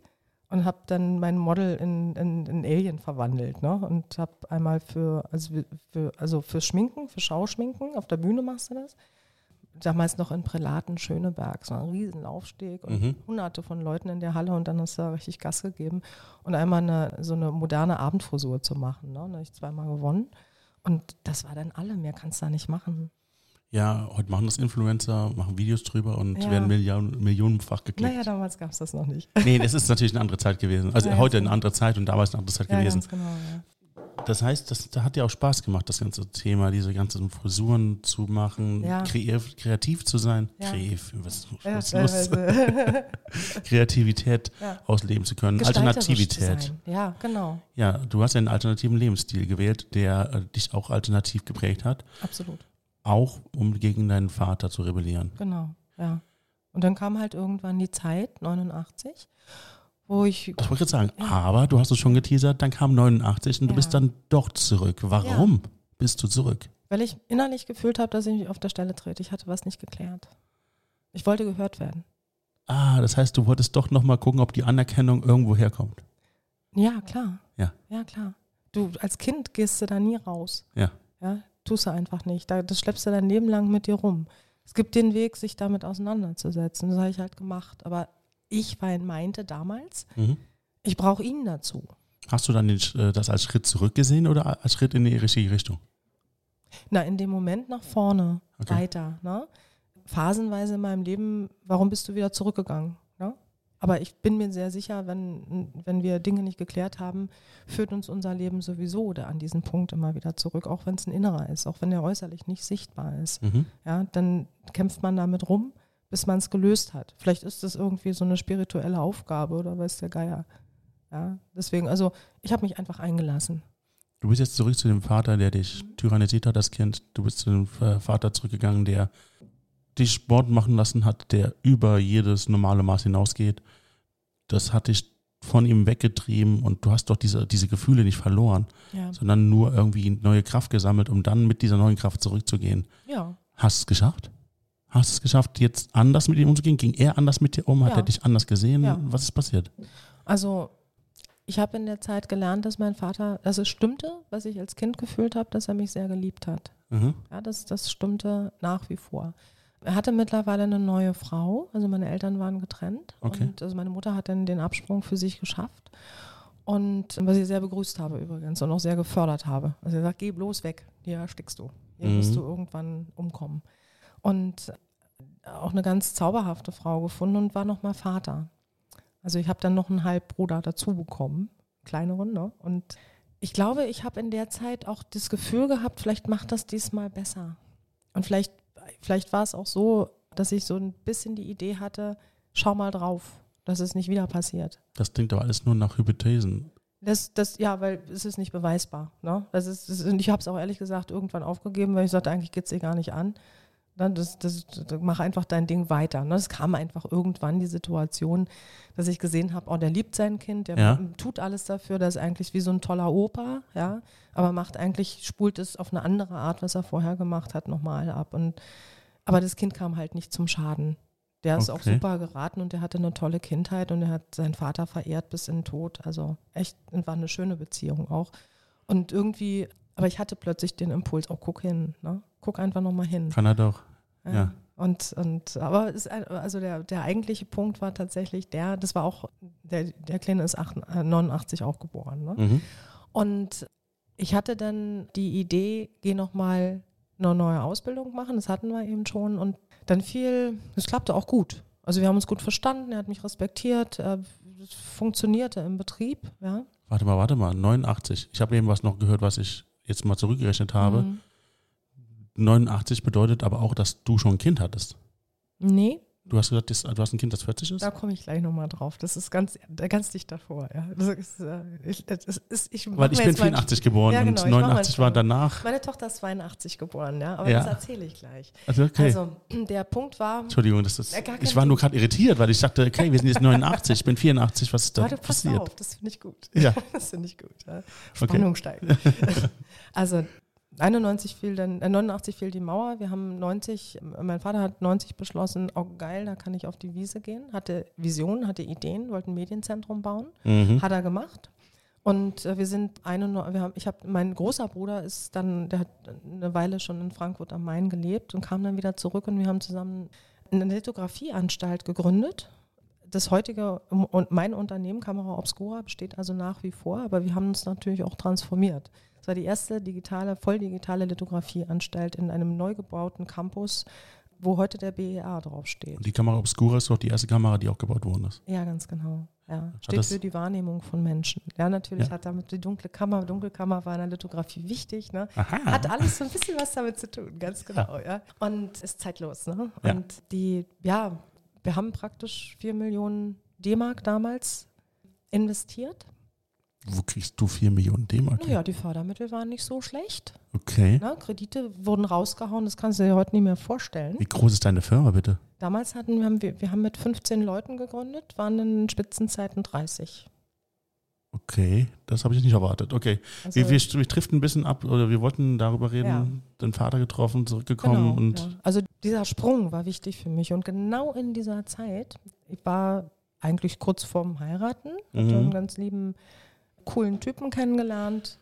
[SPEAKER 2] und habe dann mein Model in, in, in Alien verwandelt ne? und habe einmal für also, für also für Schminken, für Schauschminken, auf der Bühne machst du das. Damals noch in Prälaten Schöneberg, so ein riesen Laufsteg und mhm. hunderte von Leuten in der Halle und dann hast du da richtig Gas gegeben und einmal eine, so eine moderne Abendfrisur zu machen. Ne? Da habe ich zweimal gewonnen und das war dann alle, mehr kannst du da nicht machen.
[SPEAKER 1] Ja, heute machen das Influencer, machen Videos drüber und ja. werden Million, millionenfach geklickt.
[SPEAKER 2] Naja, damals gab es das noch nicht.
[SPEAKER 1] Nee, das ist natürlich eine andere Zeit gewesen. Also ja, heute eine andere Zeit und damals eine andere Zeit ja, gewesen. Ganz genau, ja. Das heißt, das, das hat dir auch Spaß gemacht, das ganze Thema, diese ganzen Frisuren zu machen, kreativ, kreativ zu sein. Kreativ, was, was los? Kreativität ausleben zu können. Alternativität. Zu
[SPEAKER 2] ja, genau.
[SPEAKER 1] Ja, du hast einen alternativen Lebensstil gewählt, der äh, dich auch alternativ geprägt hat.
[SPEAKER 2] Absolut.
[SPEAKER 1] Auch um gegen deinen Vater zu rebellieren.
[SPEAKER 2] Genau, ja. Und dann kam halt irgendwann die Zeit, 89, wo ich.
[SPEAKER 1] Das wollte ich gerade sagen, ja. aber du hast es schon geteasert, dann kam 89 und ja. du bist dann doch zurück. Warum ja. bist du zurück?
[SPEAKER 2] Weil ich innerlich gefühlt habe, dass ich mich auf der Stelle trete. Ich hatte was nicht geklärt. Ich wollte gehört werden.
[SPEAKER 1] Ah, das heißt, du wolltest doch nochmal gucken, ob die Anerkennung irgendwo herkommt.
[SPEAKER 2] Ja, klar.
[SPEAKER 1] Ja.
[SPEAKER 2] Ja, klar. Du als Kind gehst du da nie raus.
[SPEAKER 1] Ja.
[SPEAKER 2] Ja, tust du einfach nicht. Das schleppst du dein Leben lang mit dir rum. Es gibt den Weg, sich damit auseinanderzusetzen. Das habe ich halt gemacht. Aber ich meinte damals, mhm. ich brauche ihn dazu.
[SPEAKER 1] Hast du dann den, äh, das als Schritt zurückgesehen oder als Schritt in die richtige Richtung?
[SPEAKER 2] Na, in dem Moment nach vorne, okay. weiter. Ne? Phasenweise in meinem Leben, warum bist du wieder zurückgegangen? Aber ich bin mir sehr sicher, wenn, wenn wir Dinge nicht geklärt haben, führt uns unser Leben sowieso oder an diesen Punkt immer wieder zurück, auch wenn es ein innerer ist, auch wenn der äußerlich nicht sichtbar ist. Mhm. Ja, dann kämpft man damit rum, bis man es gelöst hat. Vielleicht ist das irgendwie so eine spirituelle Aufgabe oder weiß der Geier. Ja, deswegen, also ich habe mich einfach eingelassen.
[SPEAKER 1] Du bist jetzt zurück zu dem Vater, der dich tyrannisiert hat, das Kind. Du bist zu dem äh, Vater zurückgegangen, der dich Sport machen lassen hat, der über jedes normale Maß hinausgeht. Das hat dich von ihm weggetrieben und du hast doch diese, diese Gefühle nicht verloren, ja. sondern nur irgendwie neue Kraft gesammelt, um dann mit dieser neuen Kraft zurückzugehen.
[SPEAKER 2] Ja.
[SPEAKER 1] Hast du es geschafft? Hast du es geschafft, jetzt anders mit ihm umzugehen? Ging er anders mit dir um? Hat ja. er dich anders gesehen? Was ist passiert?
[SPEAKER 2] Also, ich habe in der Zeit gelernt, dass mein Vater, dass es stimmte, was ich als Kind gefühlt habe, dass er mich sehr geliebt hat. Mhm. Ja, das, das stimmte nach wie vor. Er hatte mittlerweile eine neue Frau, also meine Eltern waren getrennt.
[SPEAKER 1] Okay.
[SPEAKER 2] Und also meine Mutter hat dann den Absprung für sich geschafft. Und was ich sehr begrüßt habe übrigens und auch sehr gefördert habe. Also er sagt, geh bloß weg, hier erstickst du. Hier mhm. wirst du irgendwann umkommen. Und auch eine ganz zauberhafte Frau gefunden und war nochmal Vater. Also ich habe dann noch einen Halbbruder dazu bekommen, kleineren, ne? Und ich glaube, ich habe in der Zeit auch das Gefühl gehabt, vielleicht macht das diesmal besser. Und vielleicht vielleicht war es auch so, dass ich so ein bisschen die Idee hatte, schau mal drauf, dass es nicht wieder passiert.
[SPEAKER 1] Das klingt doch alles nur nach Hypothesen.
[SPEAKER 2] Das, das, ja, weil es ist nicht beweisbar. Ne? Das ist, das, und ich habe es auch ehrlich gesagt irgendwann aufgegeben, weil ich sagte, eigentlich geht es dir gar nicht an. Ne? Das, das, mach einfach dein Ding weiter. Ne? Es kam einfach irgendwann die Situation, dass ich gesehen habe, oh, der liebt sein Kind, der ja. tut alles dafür, der ist eigentlich wie so ein toller Opa, ja, aber macht eigentlich, spult es auf eine andere Art, was er vorher gemacht hat, nochmal ab. Und aber das Kind kam halt nicht zum Schaden. Der ist okay. auch super geraten und der hatte eine tolle Kindheit und er hat seinen Vater verehrt bis in den Tod. Also echt, war eine schöne Beziehung auch. Und irgendwie, aber ich hatte plötzlich den Impuls, oh, guck hin, ne? guck einfach nochmal hin.
[SPEAKER 1] Kann er doch, ja.
[SPEAKER 2] Und, und aber ist, also der, der eigentliche Punkt war tatsächlich der, das war auch, der, der Kleine ist 89 äh, auch geboren. Ne? Mhm. Und ich hatte dann die Idee, geh nochmal eine neue Ausbildung machen, das hatten wir eben schon und dann fiel, es klappte auch gut. Also wir haben uns gut verstanden, er hat mich respektiert, es funktionierte im Betrieb, ja.
[SPEAKER 1] Warte mal, warte mal, 89. Ich habe eben was noch gehört, was ich jetzt mal zurückgerechnet habe. Mhm. 89 bedeutet aber auch, dass du schon ein Kind hattest.
[SPEAKER 2] Nee,
[SPEAKER 1] Du hast gesagt, du hast ein Kind, das 40 ist?
[SPEAKER 2] Da komme ich gleich nochmal drauf. Das ist ganz, ganz dicht davor. Ja. Ist, äh, ich, ist,
[SPEAKER 1] ich Weil ich bin 84 geboren ja, genau, und 89 war danach.
[SPEAKER 2] Meine Tochter ist 82 geboren, ja, aber ja. das erzähle ich gleich.
[SPEAKER 1] Also, okay.
[SPEAKER 2] also der Punkt war.
[SPEAKER 1] Entschuldigung, das ist, ich war nur gerade irritiert, weil ich dachte, okay, wir sind jetzt 89, ich bin 84, was ist da Warte, passiert? Pass auf,
[SPEAKER 2] das finde ich gut.
[SPEAKER 1] Ja.
[SPEAKER 2] Das finde ich gut. Ja. Spannung okay. steigt. also 91 fiel dann, äh, 89 fiel die Mauer. Wir haben 90, mein Vater hat 90 beschlossen, oh geil, da kann ich auf die Wiese gehen. Hatte Visionen, hatte Ideen, wollte ein Medienzentrum bauen. Mhm. Hat er gemacht. Und äh, wir sind eine, wir haben, ich habe, mein großer Bruder ist dann, der hat eine Weile schon in Frankfurt am Main gelebt und kam dann wieder zurück und wir haben zusammen eine Lithografieanstalt gegründet. Das heutige und mein Unternehmen Kamera Obscura besteht also nach wie vor, aber wir haben uns natürlich auch transformiert war die erste digitale, volldigitale Lithografieanstalt in einem neu gebauten Campus, wo heute der BEA draufsteht.
[SPEAKER 1] Und die Kamera Obscura ist doch die erste Kamera, die auch gebaut worden ist.
[SPEAKER 2] Ja, ganz genau. Ja, steht für die Wahrnehmung von Menschen. Ja, natürlich ja. hat damit die dunkle Kammer, Dunkelkammer war in der Lithografie wichtig. Ne? Hat alles so ein bisschen was damit zu tun, ganz genau. Ja. ja. Und ist zeitlos. Ne? Ja. Und die, ja, wir haben praktisch 4 Millionen D-Mark damals investiert
[SPEAKER 1] wo kriegst du 4 Millionen D-Mark?
[SPEAKER 2] Naja, die Fördermittel waren nicht so schlecht.
[SPEAKER 1] Okay.
[SPEAKER 2] Na, Kredite wurden rausgehauen, das kannst du dir heute nicht mehr vorstellen.
[SPEAKER 1] Wie groß ist deine Firma bitte?
[SPEAKER 2] Damals hatten wir, haben wir, wir haben mit 15 Leuten gegründet, waren in Spitzenzeiten 30.
[SPEAKER 1] Okay, das habe ich nicht erwartet. Okay, also, wir, wir, wir driften ein bisschen ab oder wir wollten darüber reden, ja. den Vater getroffen, zurückgekommen. Genau, und ja.
[SPEAKER 2] Also dieser Sprung war wichtig für mich und genau in dieser Zeit, ich war eigentlich kurz vorm Heiraten, mhm. hatte einen ganz lieben coolen Typen kennengelernt.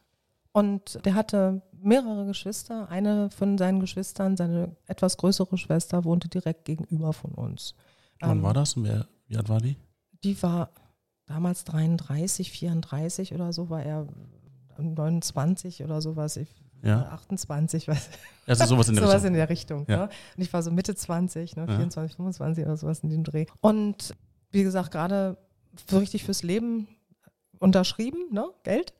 [SPEAKER 2] Und der hatte mehrere Geschwister. Eine von seinen Geschwistern, seine etwas größere Schwester, wohnte direkt gegenüber von uns.
[SPEAKER 1] Wann ähm, war das? Wer, wie alt war die?
[SPEAKER 2] Die war damals 33, 34 oder so, war er 29 oder sowas. Ich, ja. 28, was.
[SPEAKER 1] Also sowas in der
[SPEAKER 2] sowas
[SPEAKER 1] Richtung.
[SPEAKER 2] in der Richtung. Ja. Ne? Und ich war so Mitte 20, ne, 24, ja. 25 oder sowas in dem Dreh. Und wie gesagt, gerade so richtig fürs Leben unterschrieben, ne, Geld,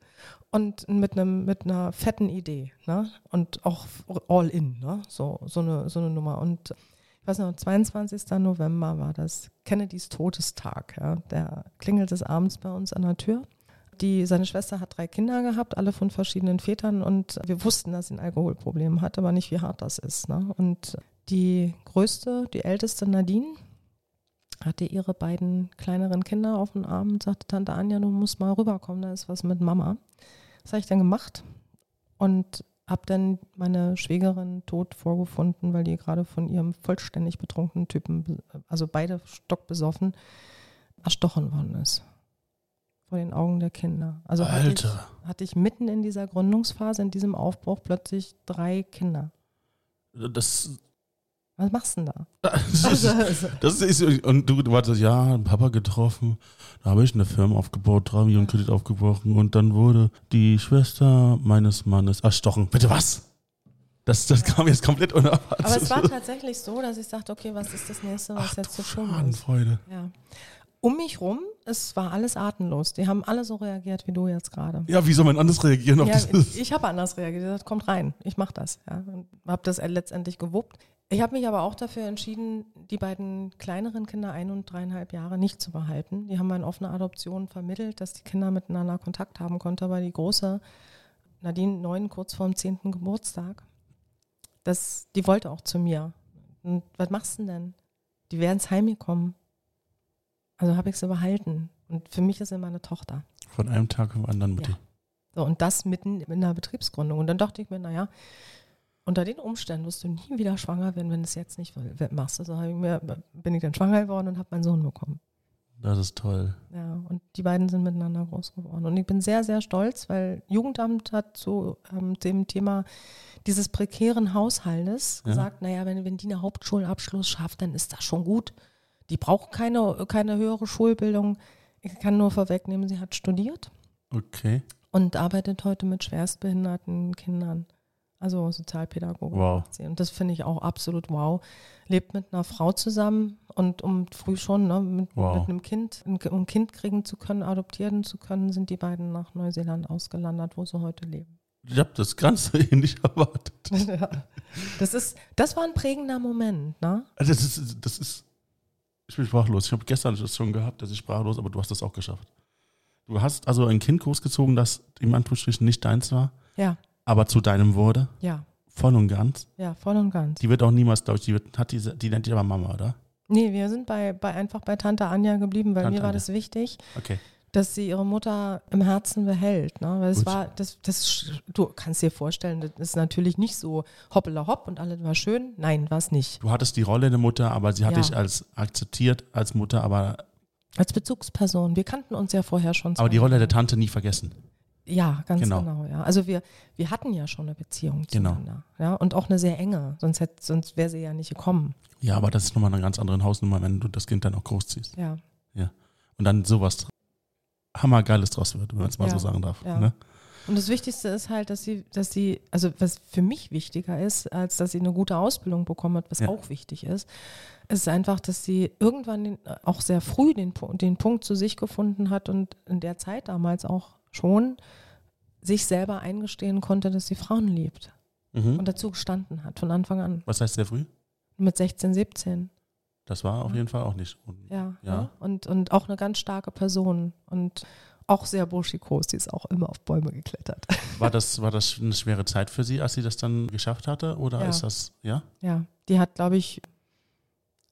[SPEAKER 2] und mit einem mit einer fetten Idee, ne, und auch all in, ne, so so eine so eine Nummer und ich weiß noch, 22. November war das Kennedys Todestag, ja, der klingelt es abends bei uns an der Tür. Die, seine Schwester hat drei Kinder gehabt, alle von verschiedenen Vätern und wir wussten, dass sie ein Alkoholproblem hat, aber nicht, wie hart das ist. Ne? Und die größte, die älteste Nadine, hatte ihre beiden kleineren Kinder auf dem Arm und sagte, Tante Anja, du musst mal rüberkommen, da ist was mit Mama. Das habe ich dann gemacht und habe dann meine Schwägerin tot vorgefunden, weil die gerade von ihrem vollständig betrunkenen Typen, also beide stockbesoffen, erstochen worden ist. Vor den Augen der Kinder. Also. Hatte, ich, hatte ich mitten in dieser Gründungsphase, in diesem Aufbruch, plötzlich drei Kinder.
[SPEAKER 1] Das
[SPEAKER 2] was machst du denn da?
[SPEAKER 1] Das ist, also, das ist, und du, du wartest, ja, Papa getroffen, da habe ich eine Firma aufgebaut, drei Millionen Kredit aufgebrochen und dann wurde die Schwester meines Mannes erstochen. Bitte was? Das, das kam jetzt komplett unerwartet.
[SPEAKER 2] Aber es war tatsächlich so, dass ich sagte, okay, was ist das nächste, was Ach, jetzt zu tun ist?
[SPEAKER 1] Freude.
[SPEAKER 2] Ja. Um mich rum, es war alles atemlos. Die haben alle so reagiert wie du jetzt gerade.
[SPEAKER 1] Ja, wie soll man anders reagieren auf
[SPEAKER 2] ja,
[SPEAKER 1] dieses?
[SPEAKER 2] Ich, ich habe anders reagiert. Ich gesagt, kommt rein, ich mache das. Ja. Habe das letztendlich gewuppt. Ich habe mich aber auch dafür entschieden, die beiden kleineren Kinder, ein und dreieinhalb Jahre, nicht zu behalten. Die haben wir in offener Adoption vermittelt, dass die Kinder miteinander Kontakt haben konnten. Aber die große Nadine, neun, kurz vor dem zehnten Geburtstag, das, die wollte auch zu mir. Und was machst du denn? Die wären ins Heim gekommen. Also habe ich sie behalten. Und für mich ist sie meine Tochter.
[SPEAKER 1] Von einem Tag zum anderen, Mutti. Ja.
[SPEAKER 2] So, und das mitten in der Betriebsgründung. Und dann dachte ich mir, naja, unter den Umständen wirst du nie wieder schwanger werden, wenn du es jetzt nicht machst. Also ich mir, bin ich dann schwanger geworden und habe meinen Sohn bekommen.
[SPEAKER 1] Das ist toll.
[SPEAKER 2] Ja, und die beiden sind miteinander groß geworden. Und ich bin sehr, sehr stolz, weil Jugendamt hat zu ähm, dem Thema dieses prekären Haushaltes ja. gesagt, naja, wenn, wenn die einen Hauptschulabschluss schafft, dann ist das schon gut. Die braucht keine, keine höhere Schulbildung. Ich kann nur vorwegnehmen, sie hat studiert.
[SPEAKER 1] Okay.
[SPEAKER 2] und arbeitet heute mit schwerstbehinderten Kindern. Also Sozialpädagoge.
[SPEAKER 1] Wow.
[SPEAKER 2] Und das finde ich auch absolut wow. Lebt mit einer Frau zusammen und um früh schon ne, mit, wow. mit einem Kind, um ein Kind kriegen zu können, adoptieren zu können, sind die beiden nach Neuseeland ausgelandert, wo sie heute leben.
[SPEAKER 1] Ich habe das ganz ähnlich erwartet.
[SPEAKER 2] ja. Das ist, das war ein prägender Moment, ne?
[SPEAKER 1] Das ist, das ist, ich bin sprachlos. Ich habe gestern das schon gehabt, dass ich sprachlos, aber du hast das auch geschafft. Du hast also ein Kind großgezogen, das im Anführungsstrichen nicht deins war.
[SPEAKER 2] Ja.
[SPEAKER 1] Aber zu deinem wurde.
[SPEAKER 2] Ja.
[SPEAKER 1] Voll und ganz.
[SPEAKER 2] Ja, voll und ganz.
[SPEAKER 1] Die wird auch niemals, glaube ich, die, wird, hat diese, die nennt dich aber Mama, oder?
[SPEAKER 2] Nee, wir sind bei, bei einfach bei Tante Anja geblieben, weil Tante mir war Anja. das wichtig.
[SPEAKER 1] Okay
[SPEAKER 2] dass sie ihre Mutter im Herzen behält. Ne? Weil es war, das, das, du kannst dir vorstellen, das ist natürlich nicht so hoppela hopp und alles war schön. Nein, war es nicht.
[SPEAKER 1] Du hattest die Rolle der Mutter, aber sie hat ja. dich als akzeptiert als Mutter, aber
[SPEAKER 2] als Bezugsperson. Wir kannten uns ja vorher schon.
[SPEAKER 1] Aber die Rolle der Tante nie vergessen.
[SPEAKER 2] Ja, ganz genau. genau. ja. Also wir, wir hatten ja schon eine Beziehung genau. zueinander. Genau. Ja, und auch eine sehr enge, sonst, sonst wäre sie ja nicht gekommen.
[SPEAKER 1] Ja, aber das ist nochmal eine ganz andere Hausnummer, wenn du das Kind dann auch großziehst.
[SPEAKER 2] Ja.
[SPEAKER 1] Ja. Und dann sowas hammergeiles draus wird, wenn man es mal ja, so sagen darf. Ja. Ne?
[SPEAKER 2] Und das Wichtigste ist halt, dass sie, dass sie, also was für mich wichtiger ist, als dass sie eine gute Ausbildung bekommen hat, was ja. auch wichtig ist, ist einfach, dass sie irgendwann den, auch sehr früh den, den Punkt zu sich gefunden hat und in der Zeit damals auch schon sich selber eingestehen konnte, dass sie Frauen liebt. Mhm. Und dazu gestanden hat, von Anfang an.
[SPEAKER 1] Was heißt sehr früh?
[SPEAKER 2] Mit 16, 17.
[SPEAKER 1] Das war auf jeden Fall auch nicht.
[SPEAKER 2] Und, ja, ja. Und, und auch eine ganz starke Person und auch sehr burschikos, die ist auch immer auf Bäume geklettert.
[SPEAKER 1] War das, war das eine schwere Zeit für sie, als sie das dann geschafft hatte? Oder ja. ist das, ja?
[SPEAKER 2] Ja, die hat, glaube ich,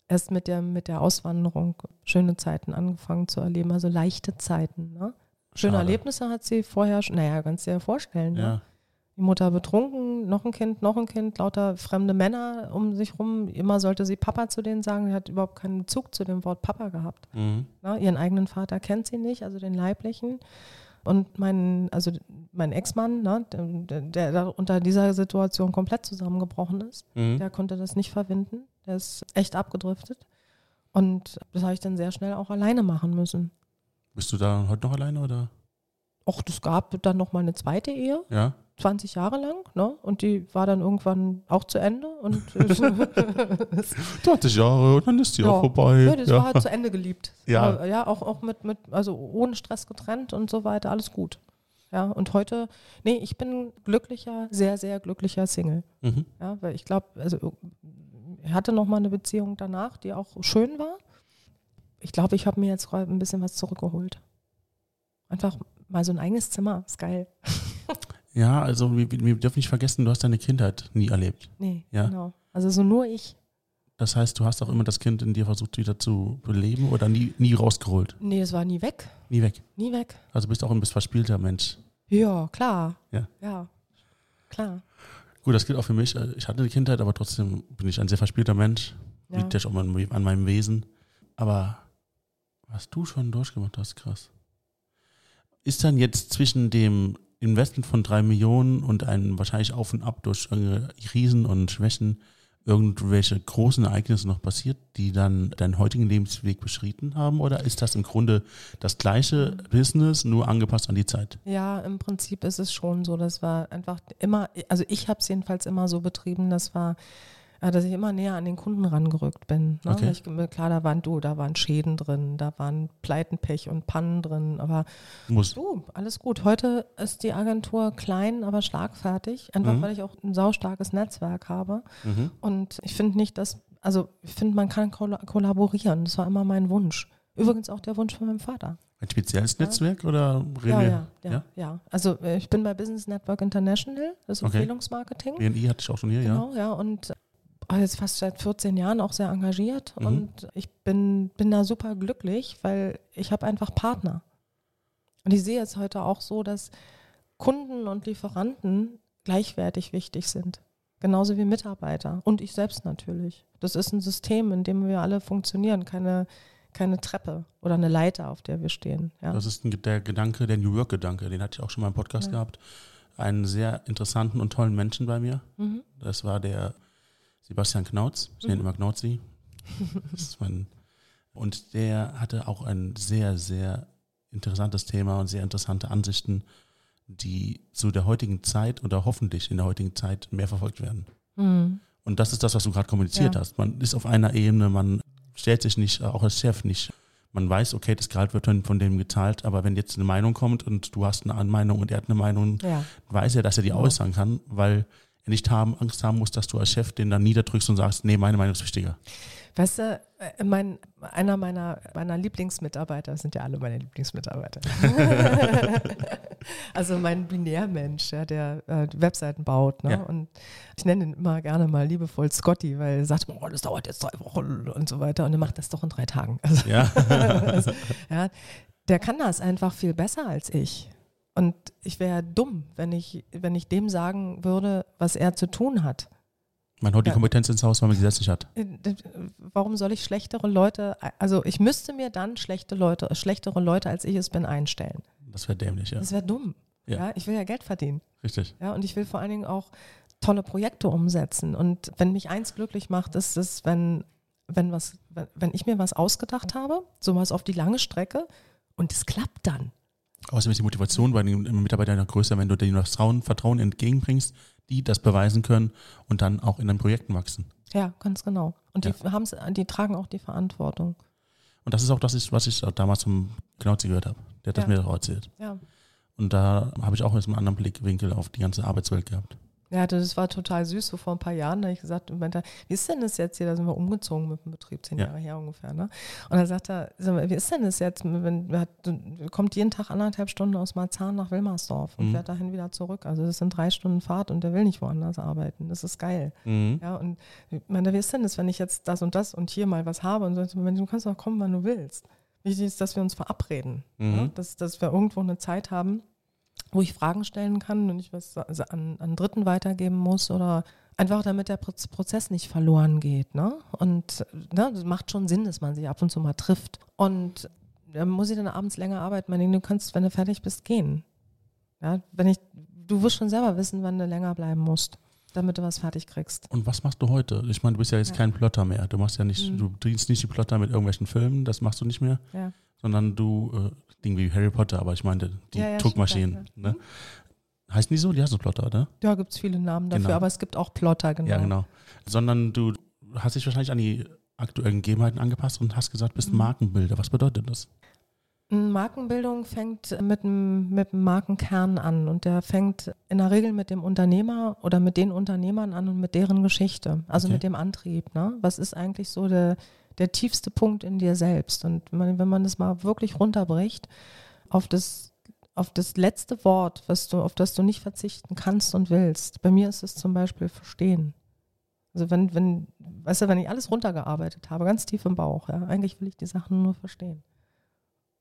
[SPEAKER 2] erst mit der, mit der Auswanderung schöne Zeiten angefangen zu erleben, also leichte Zeiten. Ne? Schöne Schade. Erlebnisse hat sie vorher schon, naja, kannst du dir vorstellen. Ne? Ja. Ne? Die Mutter betrunken, noch ein Kind, noch ein Kind, lauter fremde Männer um sich rum. Immer sollte sie Papa zu denen sagen. Sie hat überhaupt keinen Bezug zu dem Wort Papa gehabt. Mhm. Na, ihren eigenen Vater kennt sie nicht, also den leiblichen. Und mein, also mein Ex-Mann, ne, der, der, unter dieser Situation komplett zusammengebrochen ist, mhm. der konnte das nicht verwinden. Der ist echt abgedriftet. Und das habe ich dann sehr schnell auch alleine machen müssen.
[SPEAKER 1] Bist du da heute noch alleine oder?
[SPEAKER 2] Och, das gab dann noch mal eine zweite Ehe.
[SPEAKER 1] Ja.
[SPEAKER 2] 20 Jahre lang, ne? Und die war dann irgendwann auch zu Ende. Und
[SPEAKER 1] 20 Jahre und dann ist die ja. auch vorbei.
[SPEAKER 2] Ja, das ja. war halt zu Ende geliebt. Ja, ja auch, auch mit, mit, also ohne Stress getrennt und so weiter, alles gut. Ja, und heute, nee, ich bin glücklicher, sehr, sehr glücklicher Single. Mhm. Ja, weil ich glaube, also ich hatte noch mal eine Beziehung danach, die auch schön war. Ich glaube, ich habe mir jetzt ein bisschen was zurückgeholt. Einfach mal so ein eigenes Zimmer, ist geil.
[SPEAKER 1] Ja, also wir, wir, dürfen nicht vergessen, du hast deine Kindheit nie erlebt.
[SPEAKER 2] Nee, ja? genau. Also so nur ich.
[SPEAKER 1] Das heißt, du hast auch immer das Kind in dir versucht wieder zu beleben oder nie, nie rausgeholt?
[SPEAKER 2] Nee, es war nie weg.
[SPEAKER 1] Nie weg?
[SPEAKER 2] Nie weg.
[SPEAKER 1] Also bist auch ein bisschen verspielter Mensch.
[SPEAKER 2] Ja, klar.
[SPEAKER 1] Ja.
[SPEAKER 2] Ja, klar.
[SPEAKER 1] Gut, das gilt auch für mich. Ich hatte eine Kindheit, aber trotzdem bin ich ein sehr verspielter Mensch. Ja. Liegt ja schon an, an meinem Wesen. Aber was du schon durchgemacht hast, krass. Ist dann jetzt zwischen dem Investment von drei Millionen und ein wahrscheinlich Auf und Ab durch Krisen und Schwächen irgendwelche großen Ereignisse noch passiert, die dann deinen heutigen Lebensweg beschritten haben? Oder ist das im Grunde das gleiche Business, nur angepasst an die Zeit?
[SPEAKER 2] Ja, im Prinzip ist es schon so. Das war einfach immer, also ich habe es jedenfalls immer so betrieben, das war dass ich immer näher an den Kunden rangerückt bin. Ne? Okay. Ich, klar, da waren du, da waren Schäden drin, da waren Pleitenpech und Pannen drin, aber
[SPEAKER 1] Muss.
[SPEAKER 2] du, alles gut. Heute ist die Agentur klein, aber schlagfertig, einfach mhm. weil ich auch ein saustarkes Netzwerk habe. Mhm. Und ich finde nicht, dass, also ich finde, man kann kollaborieren. Das war immer mein Wunsch. Übrigens auch der Wunsch von meinem Vater.
[SPEAKER 1] Ein spezielles ja. Netzwerk oder
[SPEAKER 2] ja, ja, ja, ja, ja, Also äh, ich bin bei Business Network International, das ist. Empfehlungsmarketing.
[SPEAKER 1] BNI hatte ich auch schon hier,
[SPEAKER 2] genau, ja. ja. Und jetzt fast seit 14 Jahren auch sehr engagiert mhm. und ich bin, bin da super glücklich, weil ich habe einfach Partner. Und ich sehe es heute auch so, dass Kunden und Lieferanten gleichwertig wichtig sind. Genauso wie Mitarbeiter und ich selbst natürlich. Das ist ein System, in dem wir alle funktionieren, keine, keine Treppe oder eine Leiter, auf der wir stehen. Ja.
[SPEAKER 1] Das ist der Gedanke, der New York-Gedanke, den hatte ich auch schon mal im Podcast ja. gehabt. Einen sehr interessanten und tollen Menschen bei mir. Mhm. Das war der Sebastian Knautz, ich nenne mhm. immer Knauzi. Das ist mein, und der hatte auch ein sehr, sehr interessantes Thema und sehr interessante Ansichten, die zu der heutigen Zeit oder hoffentlich in der heutigen Zeit mehr verfolgt werden. Mhm. Und das ist das, was du gerade kommuniziert ja. hast. Man ist auf einer Ebene, man stellt sich nicht, auch als Chef nicht. Man weiß, okay, das Gehalt wird von dem gezahlt, aber wenn jetzt eine Meinung kommt und du hast eine Meinung und er hat eine Meinung, ja. weiß er, dass er die ja. äußern kann, weil nicht haben, Angst haben muss, dass du als Chef den dann niederdrückst und sagst, nee, meine Meinung ist wichtiger.
[SPEAKER 2] Weißt du, äh, mein, einer meiner, meiner Lieblingsmitarbeiter, sind ja alle meine Lieblingsmitarbeiter. also mein Binärmensch, ja, der äh, Webseiten baut. Ne? Ja. Und ich nenne ihn immer gerne mal liebevoll Scotty, weil er sagt, oh, das dauert jetzt drei Wochen und so weiter. Und er macht das doch in drei Tagen. Also, ja. also, ja, der kann das einfach viel besser als ich. Und ich wäre dumm, wenn ich, wenn ich dem sagen würde, was er zu tun hat.
[SPEAKER 1] Man holt die Kompetenz ins Haus, weil man sie selbst nicht hat. Äh,
[SPEAKER 2] warum soll ich schlechtere Leute, also ich müsste mir dann schlechte Leute, schlechtere Leute, als ich es bin, einstellen.
[SPEAKER 1] Das wäre dämlich, ja.
[SPEAKER 2] Das wäre dumm. Ja. ja. Ich will ja Geld verdienen.
[SPEAKER 1] Richtig.
[SPEAKER 2] Ja, und ich will vor allen Dingen auch tolle Projekte umsetzen. Und wenn mich eins glücklich macht, ist es, wenn, wenn, was, wenn ich mir was ausgedacht habe, sowas auf die lange Strecke und es klappt dann.
[SPEAKER 1] Außerdem ist die Motivation bei den Mitarbeitern noch größer, wenn du denen Vertrauen, Vertrauen entgegenbringst, die das beweisen können und dann auch in den Projekten wachsen.
[SPEAKER 2] Ja, ganz genau. Und die, ja. die tragen auch die Verantwortung.
[SPEAKER 1] Und das ist auch das, was ich damals zum Knauzi gehört habe. Der hat das mir auch erzählt. Ja. Und da habe ich auch jetzt einen anderen Blickwinkel auf die ganze Arbeitswelt gehabt.
[SPEAKER 2] Ja, das war total süß. So vor ein paar Jahren da habe ich gesagt, meinte, wie ist denn das jetzt hier? Da sind wir umgezogen mit dem Betrieb, zehn ja. Jahre her ungefähr. Ne? Und dann sagt er, wie ist denn das jetzt? Wenn, kommt jeden Tag anderthalb Stunden aus Marzahn nach Wilmersdorf und mhm. fährt dahin wieder zurück. Also das sind drei Stunden Fahrt und der will nicht woanders arbeiten. Das ist geil. Mhm. Ja, und ich meine, wie ist denn das, wenn ich jetzt das und das und hier mal was habe und so, du kannst doch kommen, wann du willst. Wichtig ist, dass wir uns verabreden. Mhm. Ja? Dass, dass wir irgendwo eine Zeit haben, wo ich Fragen stellen kann und ich was an, an Dritten weitergeben muss oder einfach damit der Prozess nicht verloren geht. Ne? Und ne, das macht schon Sinn, dass man sich ab und zu mal trifft. Und dann muss ich dann abends länger arbeiten. Meine, du kannst, wenn du fertig bist, gehen. Ja, wenn ich, du wirst schon selber wissen, wann du länger bleiben musst, damit du was fertig kriegst.
[SPEAKER 1] Und was machst du heute? Ich meine, du bist ja jetzt ja. kein Plotter mehr. Du machst ja nicht, mhm. du dienst nicht die Plotter mit irgendwelchen Filmen, das machst du nicht mehr. Ja. Sondern du äh, Ding wie Harry Potter, aber ich meinte die ja, ja, Druckmaschinen. Stimmt, ne? Heißen die so? Die heißen Plotter, oder?
[SPEAKER 2] Ja, gibt es viele Namen dafür, genau. aber es gibt auch Plotter, genau.
[SPEAKER 1] Ja, genau. Sondern du hast dich wahrscheinlich an die aktuellen Gegebenheiten angepasst und hast gesagt, bist mhm. Markenbilder. Was bedeutet das?
[SPEAKER 2] Markenbildung fängt mit dem, mit dem Markenkern an und der fängt in der Regel mit dem Unternehmer oder mit den Unternehmern an und mit deren Geschichte, also okay. mit dem Antrieb. Ne? Was ist eigentlich so der, der tiefste Punkt in dir selbst. Und man, wenn man das mal wirklich runterbricht auf das, auf das letzte Wort, was du, auf das du nicht verzichten kannst und willst. Bei mir ist es zum Beispiel Verstehen. Also wenn, wenn, weißt du, wenn ich alles runtergearbeitet habe, ganz tief im Bauch, ja, eigentlich will ich die Sachen nur verstehen.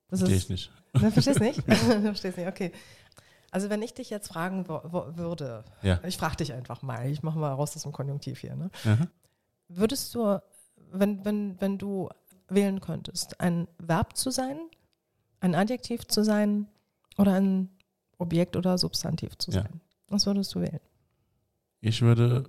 [SPEAKER 1] Verstehe ich nicht.
[SPEAKER 2] Ne, verstehst nicht? verstehst nicht, okay. Also wenn ich dich jetzt fragen würde, ja. ich frage dich einfach mal, ich mache mal raus aus dem Konjunktiv hier, ne? Würdest du wenn, wenn, wenn du wählen könntest, ein Verb zu sein, ein Adjektiv zu sein oder ein Objekt oder Substantiv zu sein? Ja. Was würdest du wählen?
[SPEAKER 1] Ich würde,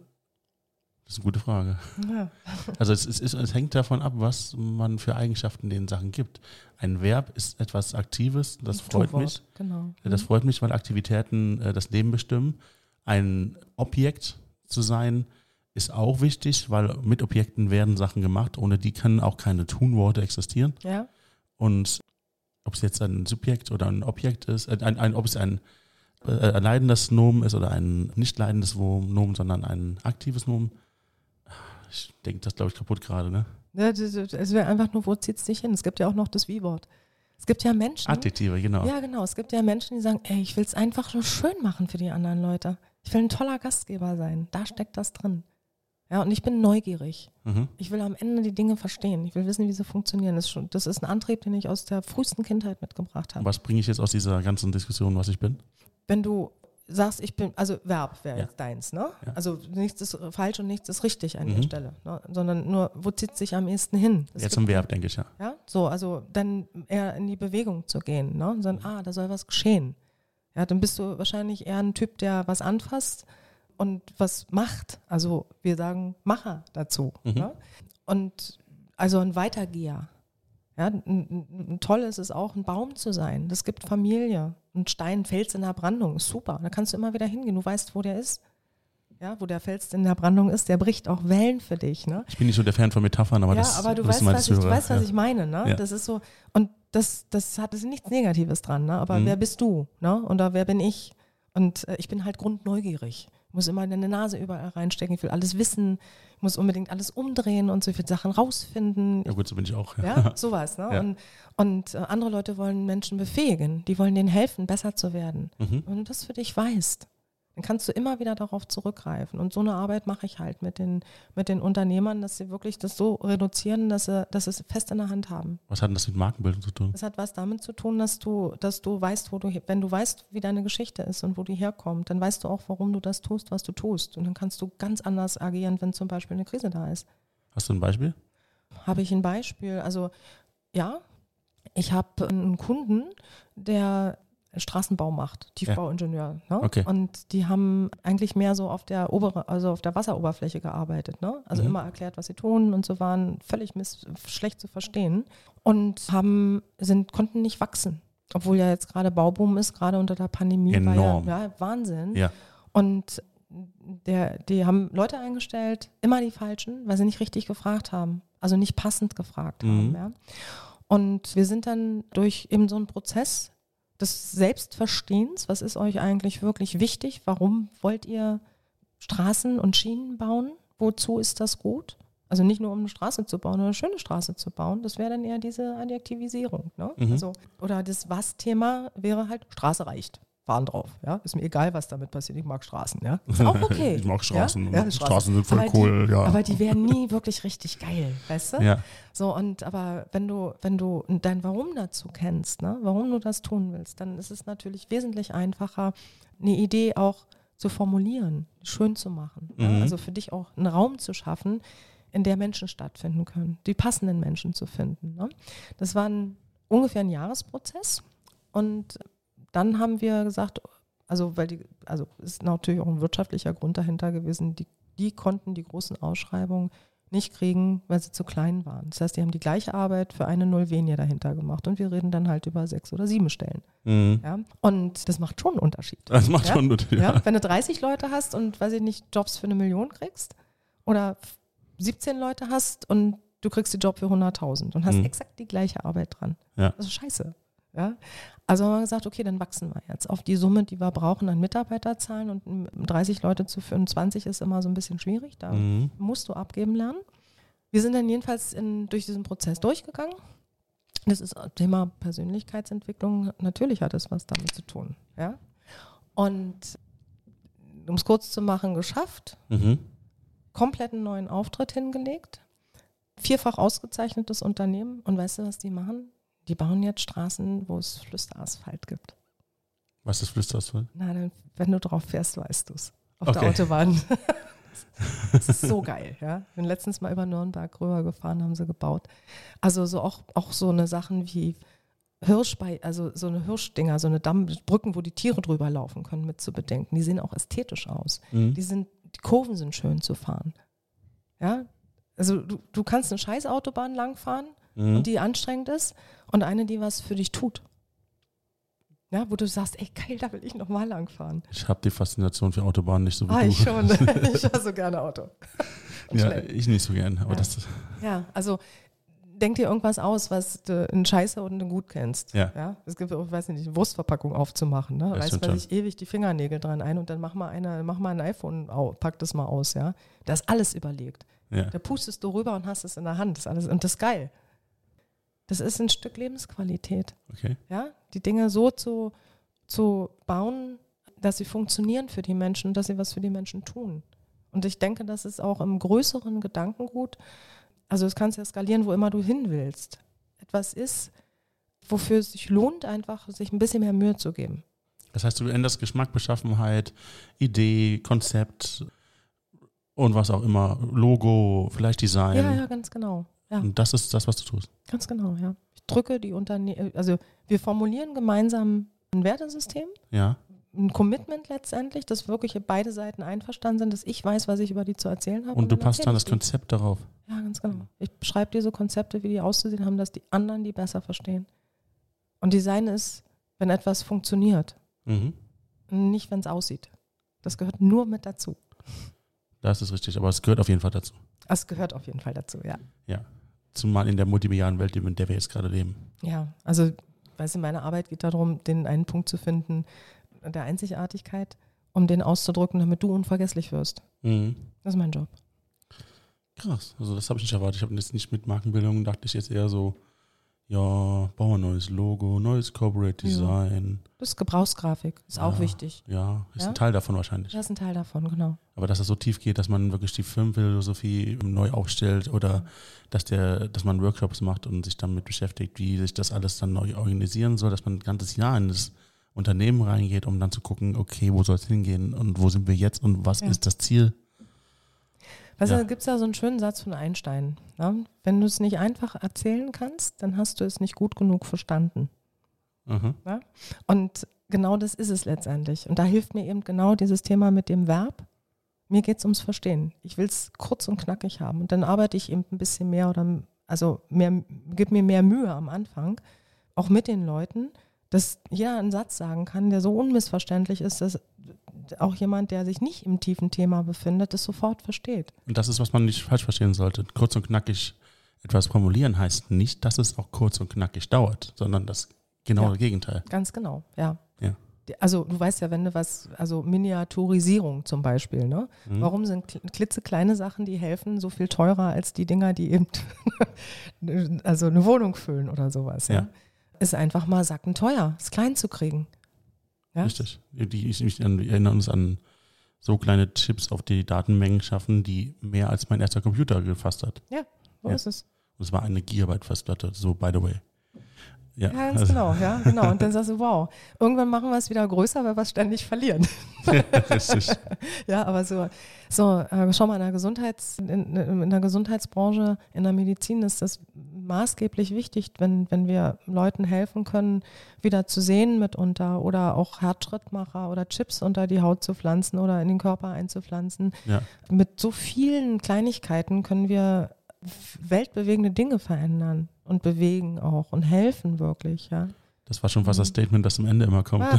[SPEAKER 1] das ist eine gute Frage. Ja. Also es, es, es, es hängt davon ab, was man für Eigenschaften den Sachen gibt. Ein Verb ist etwas Aktives, das freut mich. Genau. Das mhm. freut mich, weil Aktivitäten äh, das Leben bestimmen. Ein Objekt zu sein, ist auch wichtig, weil mit Objekten werden Sachen gemacht. Ohne die können auch keine Tunworte existieren. Ja. Und ob es jetzt ein Subjekt oder ein Objekt ist, äh, ein, ein, ob es ein, äh, ein leidendes Nomen ist oder ein nicht leidendes Nomen, sondern ein aktives Nomen. Ich denke, das glaube ich kaputt gerade, ne?
[SPEAKER 2] Ja, es wäre einfach nur, wo zieht es dich hin? Es gibt ja auch noch das Wie-Wort. Es gibt ja Menschen.
[SPEAKER 1] Adjektive, genau.
[SPEAKER 2] Ja, genau. Es gibt ja Menschen, die sagen, ey, ich will es einfach nur schön machen für die anderen Leute. Ich will ein toller Gastgeber sein. Da steckt das drin. Ja, und ich bin neugierig. Mhm. Ich will am Ende die Dinge verstehen. Ich will wissen, wie sie funktionieren. Das ist, schon, das ist ein Antrieb, den ich aus der frühesten Kindheit mitgebracht habe.
[SPEAKER 1] Was bringe ich jetzt aus dieser ganzen Diskussion, was ich bin?
[SPEAKER 2] Wenn du sagst, ich bin, also Verb wäre ja. jetzt deins, ne? Ja. Also nichts ist falsch und nichts ist richtig an mhm. der Stelle, ne? sondern nur, wo zieht sich am ehesten hin?
[SPEAKER 1] Das jetzt zum Verb, denke ich, ja.
[SPEAKER 2] Ja, so, also dann eher in die Bewegung zu gehen, ne? Und sagen, ah, da soll was geschehen. Ja, dann bist du wahrscheinlich eher ein Typ, der was anfasst, und was macht. Also wir sagen Macher dazu. Mhm. Ne? Und also ein Weitergeher. Ja, toll ist es auch, ein Baum zu sein. Das gibt Familie. Ein Stein, Fels in der Brandung, ist super. Da kannst du immer wieder hingehen. Du weißt, wo der ist. Ja, wo der Fels in der Brandung ist, der bricht auch Wellen für dich. Ne?
[SPEAKER 1] Ich bin nicht so der Fan von Metaphern, aber
[SPEAKER 2] ja,
[SPEAKER 1] das
[SPEAKER 2] aber du weißt, was ich, du weißt, was ja. ich meine. Ne? Ja. Das ist so, und das, das hat ist nichts Negatives dran, ne? aber mhm. wer bist du? Ne? Oder wer bin ich? Und äh, ich bin halt grundneugierig. Ich muss immer eine Nase überall reinstecken. Ich will alles wissen. Ich muss unbedingt alles umdrehen und so viele Sachen rausfinden.
[SPEAKER 1] Ja gut, so bin ich auch.
[SPEAKER 2] Ja, ja sowas. Ne? Ja. Und, und äh, andere Leute wollen Menschen befähigen. Die wollen denen helfen, besser zu werden. Mhm. Und du das für dich weißt, dann kannst du immer wieder darauf zurückgreifen. Und so eine Arbeit mache ich halt mit den, mit den Unternehmern, dass sie wirklich das so reduzieren, dass sie, dass sie es fest in der Hand haben.
[SPEAKER 1] Was hat denn das mit Markenbildung zu tun?
[SPEAKER 2] Das hat was damit zu tun, dass du, dass du weißt, wo du, wenn du weißt, wie deine Geschichte ist und wo die herkommt, dann weißt du auch, warum du das tust, was du tust. Und dann kannst du ganz anders agieren, wenn zum Beispiel eine Krise da ist.
[SPEAKER 1] Hast du ein Beispiel?
[SPEAKER 2] Habe ich ein Beispiel? Also ja, ich habe einen Kunden, der Straßenbau macht, Tiefbauingenieur. Ne? Okay. Und die haben eigentlich mehr so auf der obere, also auf der Wasseroberfläche gearbeitet. Ne? Also mhm. immer erklärt, was sie tun und so waren völlig miss, schlecht zu verstehen und haben, sind, konnten nicht wachsen. Obwohl ja jetzt gerade Bauboom ist, gerade unter der Pandemie.
[SPEAKER 1] Enorm.
[SPEAKER 2] Ja, ja, Wahnsinn. Ja. Und der, die haben Leute eingestellt, immer die falschen, weil sie nicht richtig gefragt haben. Also nicht passend gefragt mhm. haben. Ja. Und wir sind dann durch eben so einen Prozess des Selbstverstehens. Was ist euch eigentlich wirklich wichtig? Warum wollt ihr Straßen und Schienen bauen? Wozu ist das gut? Also nicht nur um eine Straße zu bauen oder eine schöne Straße zu bauen, das wäre dann eher diese Adjektivisierung. Ne? Mhm. Also, oder das Was-Thema wäre halt, Straße reicht fahren drauf. Ja? Ist mir egal, was damit passiert. Ich mag Straßen. Ja? Ist auch okay.
[SPEAKER 1] ich mag Straßen.
[SPEAKER 2] Ja? Ja,
[SPEAKER 1] Straßen. Straßen. sind voll
[SPEAKER 2] aber
[SPEAKER 1] cool.
[SPEAKER 2] Die,
[SPEAKER 1] ja.
[SPEAKER 2] Aber die wären nie wirklich richtig geil, weißt du? Ja. So, und aber wenn du, wenn du dein Warum dazu kennst, ne? warum du das tun willst, dann ist es natürlich wesentlich einfacher, eine Idee auch zu formulieren, schön zu machen. Mhm. Ja? Also für dich auch einen Raum zu schaffen, in der Menschen stattfinden können, die passenden Menschen zu finden. Ne? Das war ein, ungefähr ein Jahresprozess. Und dann haben wir gesagt, also weil die, also ist natürlich auch ein wirtschaftlicher Grund dahinter gewesen, die, die konnten die großen Ausschreibungen nicht kriegen, weil sie zu klein waren. Das heißt, die haben die gleiche Arbeit für eine Null weniger dahinter gemacht und wir reden dann halt über sechs oder sieben Stellen. Mhm. Ja? Und das macht schon einen Unterschied.
[SPEAKER 1] Das macht ja? schon einen
[SPEAKER 2] Unterschied. Ja? Wenn du 30 Leute hast und, weiß ich nicht, Jobs für eine Million kriegst oder 17 Leute hast und du kriegst die Job für 100.000 und hast mhm. exakt die gleiche Arbeit dran. Ja. Das ist scheiße. Ja? Also haben wir gesagt, okay, dann wachsen wir jetzt auf die Summe, die wir brauchen an Mitarbeiterzahlen und 30 Leute zu 25 ist immer so ein bisschen schwierig. Da mhm. musst du abgeben lernen. Wir sind dann jedenfalls in, durch diesen Prozess durchgegangen. Das ist Thema Persönlichkeitsentwicklung. Natürlich hat es was damit zu tun. Ja? Und um es kurz zu machen, geschafft. Mhm. Kompletten neuen Auftritt hingelegt. Vierfach ausgezeichnetes Unternehmen. Und weißt du, was die machen? Die bauen jetzt Straßen, wo es Flüsterasphalt gibt.
[SPEAKER 1] Was ist Flüsterasphalt?
[SPEAKER 2] Na, dann, wenn du drauf fährst, weißt du es. Auf okay. der Autobahn. das ist so geil, ja. Ich bin letztens mal über Nürnberg rübergefahren, haben sie gebaut. Also so auch, auch so eine Sachen wie Hirsch bei, also so eine Hirschdinger, so eine Dammbrücken, wo die Tiere drüber laufen können, mit zu bedenken. Die sehen auch ästhetisch aus. Mhm. Die sind, die Kurven sind schön zu fahren. Ja. Also du, du kannst eine Scheißautobahn langfahren mhm. und die anstrengend ist und eine, die was für dich tut. Ja, wo du sagst, ey geil, da will ich nochmal langfahren.
[SPEAKER 1] Ich habe die Faszination für Autobahnen nicht so wie ah,
[SPEAKER 2] du. ich schon. ich fahre so gerne Auto.
[SPEAKER 1] Und ja, schnell. ich nicht so gern. Aber
[SPEAKER 2] ja.
[SPEAKER 1] Das
[SPEAKER 2] ja, also denk dir irgendwas aus, was du in Scheiße und in Gut kennst. Ja. ja. Es gibt auch, weiß nicht, eine Wurstverpackung aufzumachen. Ne? Reißt man sich ewig die Fingernägel dran ein und dann mach mal einer, mach mal ein iPhone, pack das mal aus, ja. Da ist alles überlegt. Ja. Da pustest du rüber und hast es in der Hand. Das ist alles, und das ist geil. Das ist ein Stück Lebensqualität. Okay. Ja, die Dinge so zu, zu bauen, dass sie funktionieren für die Menschen, dass sie was für die Menschen tun. Und ich denke, das ist auch im größeren Gedankengut, also das kannst du ja skalieren, wo immer du hin willst. Etwas ist, wofür es sich lohnt, einfach sich ein bisschen mehr Mühe zu geben.
[SPEAKER 1] Das heißt, du änderst Geschmack, Beschaffenheit, Idee, Konzept und was auch immer, Logo, vielleicht Design.
[SPEAKER 2] Ja, ja, ganz genau. Ja.
[SPEAKER 1] Und das ist das, was du tust.
[SPEAKER 2] Ganz genau, ja. Ich drücke die Unternehmen, also wir formulieren gemeinsam ein Wertesystem.
[SPEAKER 1] Ja.
[SPEAKER 2] ein Commitment letztendlich, dass wirklich beide Seiten einverstanden sind, dass ich weiß, was ich über die zu erzählen habe.
[SPEAKER 1] Und, und du passt dann das Konzept darauf.
[SPEAKER 2] Ja, ganz genau. Ich beschreibe diese Konzepte, wie die auszusehen haben, dass die anderen die besser verstehen. Und Design ist, wenn etwas funktioniert, mhm. nicht wenn es aussieht. Das gehört nur mit dazu.
[SPEAKER 1] Das ist richtig, aber es gehört auf jeden Fall dazu.
[SPEAKER 2] Es gehört auf jeden Fall dazu, ja.
[SPEAKER 1] Ja, zumal in der multimedialen Welt, in der wir jetzt gerade leben.
[SPEAKER 2] Ja, also, weißt du, meine Arbeit geht darum, den einen Punkt zu finden, der Einzigartigkeit, um den auszudrücken, damit du unvergesslich wirst. Mhm. Das ist mein Job.
[SPEAKER 1] Krass, also das habe ich nicht erwartet. Ich habe jetzt nicht mit Markenbildung, dachte ich jetzt eher so, ja, bauen wir ein neues Logo, neues Corporate Design.
[SPEAKER 2] Ja. Das ist Gebrauchsgrafik, ist ja, auch wichtig.
[SPEAKER 1] Ja, ist ja? ein Teil davon wahrscheinlich.
[SPEAKER 2] Das ist ein Teil davon, genau.
[SPEAKER 1] Aber dass es so tief geht, dass man wirklich die Firmenphilosophie neu aufstellt oder dass der, dass man Workshops macht und sich damit beschäftigt, wie sich das alles dann neu organisieren soll, dass man ein ganzes Jahr in das Unternehmen reingeht, um dann zu gucken, okay, wo soll es hingehen und wo sind wir jetzt und was ist das Ziel?
[SPEAKER 2] Weißt ja. du, da gibt es ja so einen schönen Satz von Einstein. Ne? Wenn du es nicht einfach erzählen kannst, dann hast du es nicht gut genug verstanden. Mhm. Ja? Und genau das ist es letztendlich. Und da hilft mir eben genau dieses Thema mit dem Verb. Mir geht es ums Verstehen. Ich will es kurz und knackig haben. Und dann arbeite ich eben ein bisschen mehr oder also mehr, gib mir mehr Mühe am Anfang, auch mit den Leuten, dass jeder einen Satz sagen kann, der so unmissverständlich ist, dass auch jemand, der sich nicht im tiefen Thema befindet, das sofort versteht.
[SPEAKER 1] Und das ist, was man nicht falsch verstehen sollte. Kurz und knackig etwas formulieren heißt nicht, dass es auch kurz und knackig dauert, sondern das genaue ja, Gegenteil.
[SPEAKER 2] Ganz genau, ja.
[SPEAKER 1] ja.
[SPEAKER 2] Also du weißt ja, wenn du was, also Miniaturisierung zum Beispiel, ne? Mhm. Warum sind klitzekleine Sachen, die helfen, so viel teurer als die Dinger, die eben also eine Wohnung füllen oder sowas? Ja. ja? Ist einfach mal sackenteuer, es klein zu kriegen.
[SPEAKER 1] Ja? Richtig. Die, ich, ich erinnere uns an so kleine Chips, auf die Datenmengen schaffen, die mehr als mein erster Computer gefasst hat.
[SPEAKER 2] Ja, so ja. ist es.
[SPEAKER 1] Und es war eine Gigabyte Festplatte, so by the way.
[SPEAKER 2] Ja, ganz also. genau, ja, genau. Und dann sagst du, wow, irgendwann machen wir es wieder größer, weil wir es ständig verlieren. Richtig. ja, aber so, so äh, schau mal, in der, Gesundheits, in, in, der Gesundheitsbranche, in der Medizin ist das maßgeblich wichtig, wenn, wenn wir Leuten helfen können, wieder zu sehen mitunter oder auch Herzschrittmacher oder Chips unter die Haut zu pflanzen oder in den Körper einzupflanzen. Ja. Mit so vielen Kleinigkeiten können wir weltbewegende Dinge verändern und bewegen auch und helfen wirklich, ja.
[SPEAKER 1] Das war schon fast das mhm. Statement, das am Ende immer kommt.
[SPEAKER 2] Ah,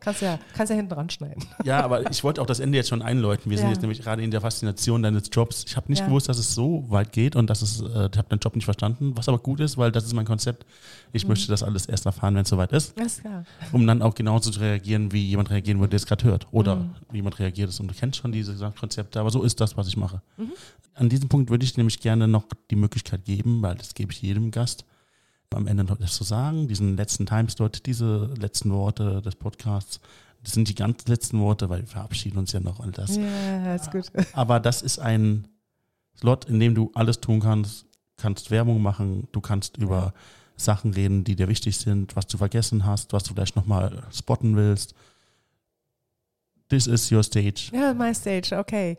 [SPEAKER 2] kannst, ja, kannst ja hinten dran schneiden.
[SPEAKER 1] Ja, aber ich wollte auch das Ende jetzt schon einläuten. Wir ja. sind jetzt nämlich gerade in der Faszination deines Jobs. Ich habe nicht ja. gewusst, dass es so weit geht und dass es, äh, ich habe deinen Job nicht verstanden, was aber gut ist, weil das ist mein Konzept. Ich mhm. möchte das alles erst erfahren, wenn es soweit ist. ist klar. Um dann auch genauso zu reagieren, wie jemand reagieren würde, der es gerade hört. Oder mhm. wie jemand reagiert ist. Und du kennst schon diese Konzepte, aber so ist das, was ich mache. Mhm. An diesem Punkt würde ich nämlich gerne noch die Möglichkeit geben, weil das gebe ich jedem Gast, am Ende noch etwas zu sagen, diesen letzten Timeslot, diese letzten Worte des Podcasts. Das sind die ganz letzten Worte, weil wir verabschieden uns ja noch all das. Ja, ist gut. Aber das ist ein Slot, in dem du alles tun kannst, kannst Werbung machen, du kannst über ja. Sachen reden, die dir wichtig sind, was du vergessen hast, was du vielleicht nochmal spotten willst. This is your stage.
[SPEAKER 2] Ja, my stage, okay.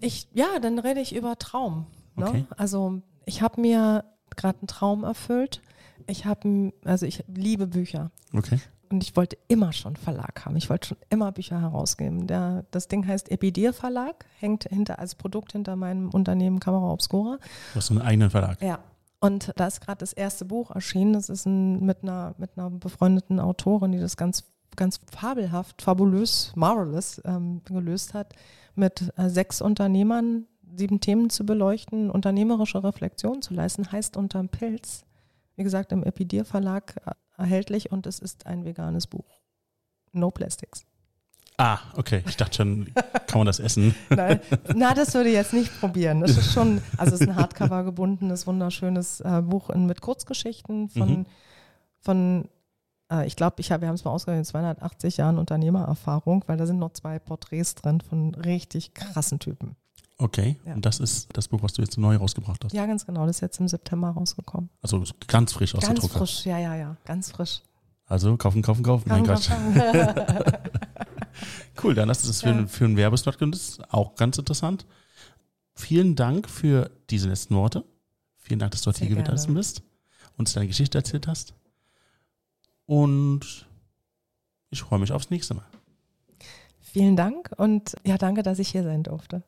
[SPEAKER 2] Ich, ja, dann rede ich über Traum. Ne? Okay. Also ich habe mir gerade einen Traum erfüllt. Ich habe, also ich liebe Bücher.
[SPEAKER 1] Okay.
[SPEAKER 2] Und ich wollte immer schon Verlag haben. Ich wollte schon immer Bücher herausgeben. Der, das Ding heißt Epidir Verlag, hängt hinter als Produkt hinter meinem Unternehmen Camera Obscura.
[SPEAKER 1] Du hast einen eigenen Verlag.
[SPEAKER 2] Ja. Und da ist gerade das erste Buch erschienen. Das ist ein, mit, einer, mit einer befreundeten Autorin, die das ganz, ganz fabelhaft, fabulös, marvelous ähm, gelöst hat, mit äh, sechs Unternehmern sieben Themen zu beleuchten, unternehmerische Reflexion zu leisten, heißt unterm Pilz, wie gesagt, im Epidir Verlag erhältlich und es ist ein veganes Buch. No Plastics.
[SPEAKER 1] Ah, okay. Ich dachte schon, kann man das essen?
[SPEAKER 2] Nein, na, das würde ich jetzt nicht probieren. Das ist schon, also es ist ein Hardcover gebundenes, wunderschönes äh, Buch in, mit Kurzgeschichten von, mhm. von äh, ich glaube, ich hab, wir haben es mal ausgerechnet, 280 Jahren Unternehmererfahrung, weil da sind noch zwei Porträts drin von richtig krassen Typen.
[SPEAKER 1] Okay, ja. und das ist das Buch, was du jetzt neu rausgebracht hast?
[SPEAKER 2] Ja, ganz genau. Das ist jetzt im September rausgekommen.
[SPEAKER 1] Also ganz frisch aus
[SPEAKER 2] ganz
[SPEAKER 1] der Drucker.
[SPEAKER 2] Ganz frisch, ja, ja, ja. Ganz frisch.
[SPEAKER 1] Also kaufen, kaufen, kaufen. Mein Gott. cool, dann hast du das für, ja. für einen Werbeslot genutzt. Auch ganz interessant. Vielen Dank für diese letzten Worte. Vielen Dank, dass du heute hier gewesen bist, uns deine Geschichte erzählt hast. Und ich freue mich aufs nächste Mal.
[SPEAKER 2] Vielen Dank und ja, danke, dass ich hier sein durfte.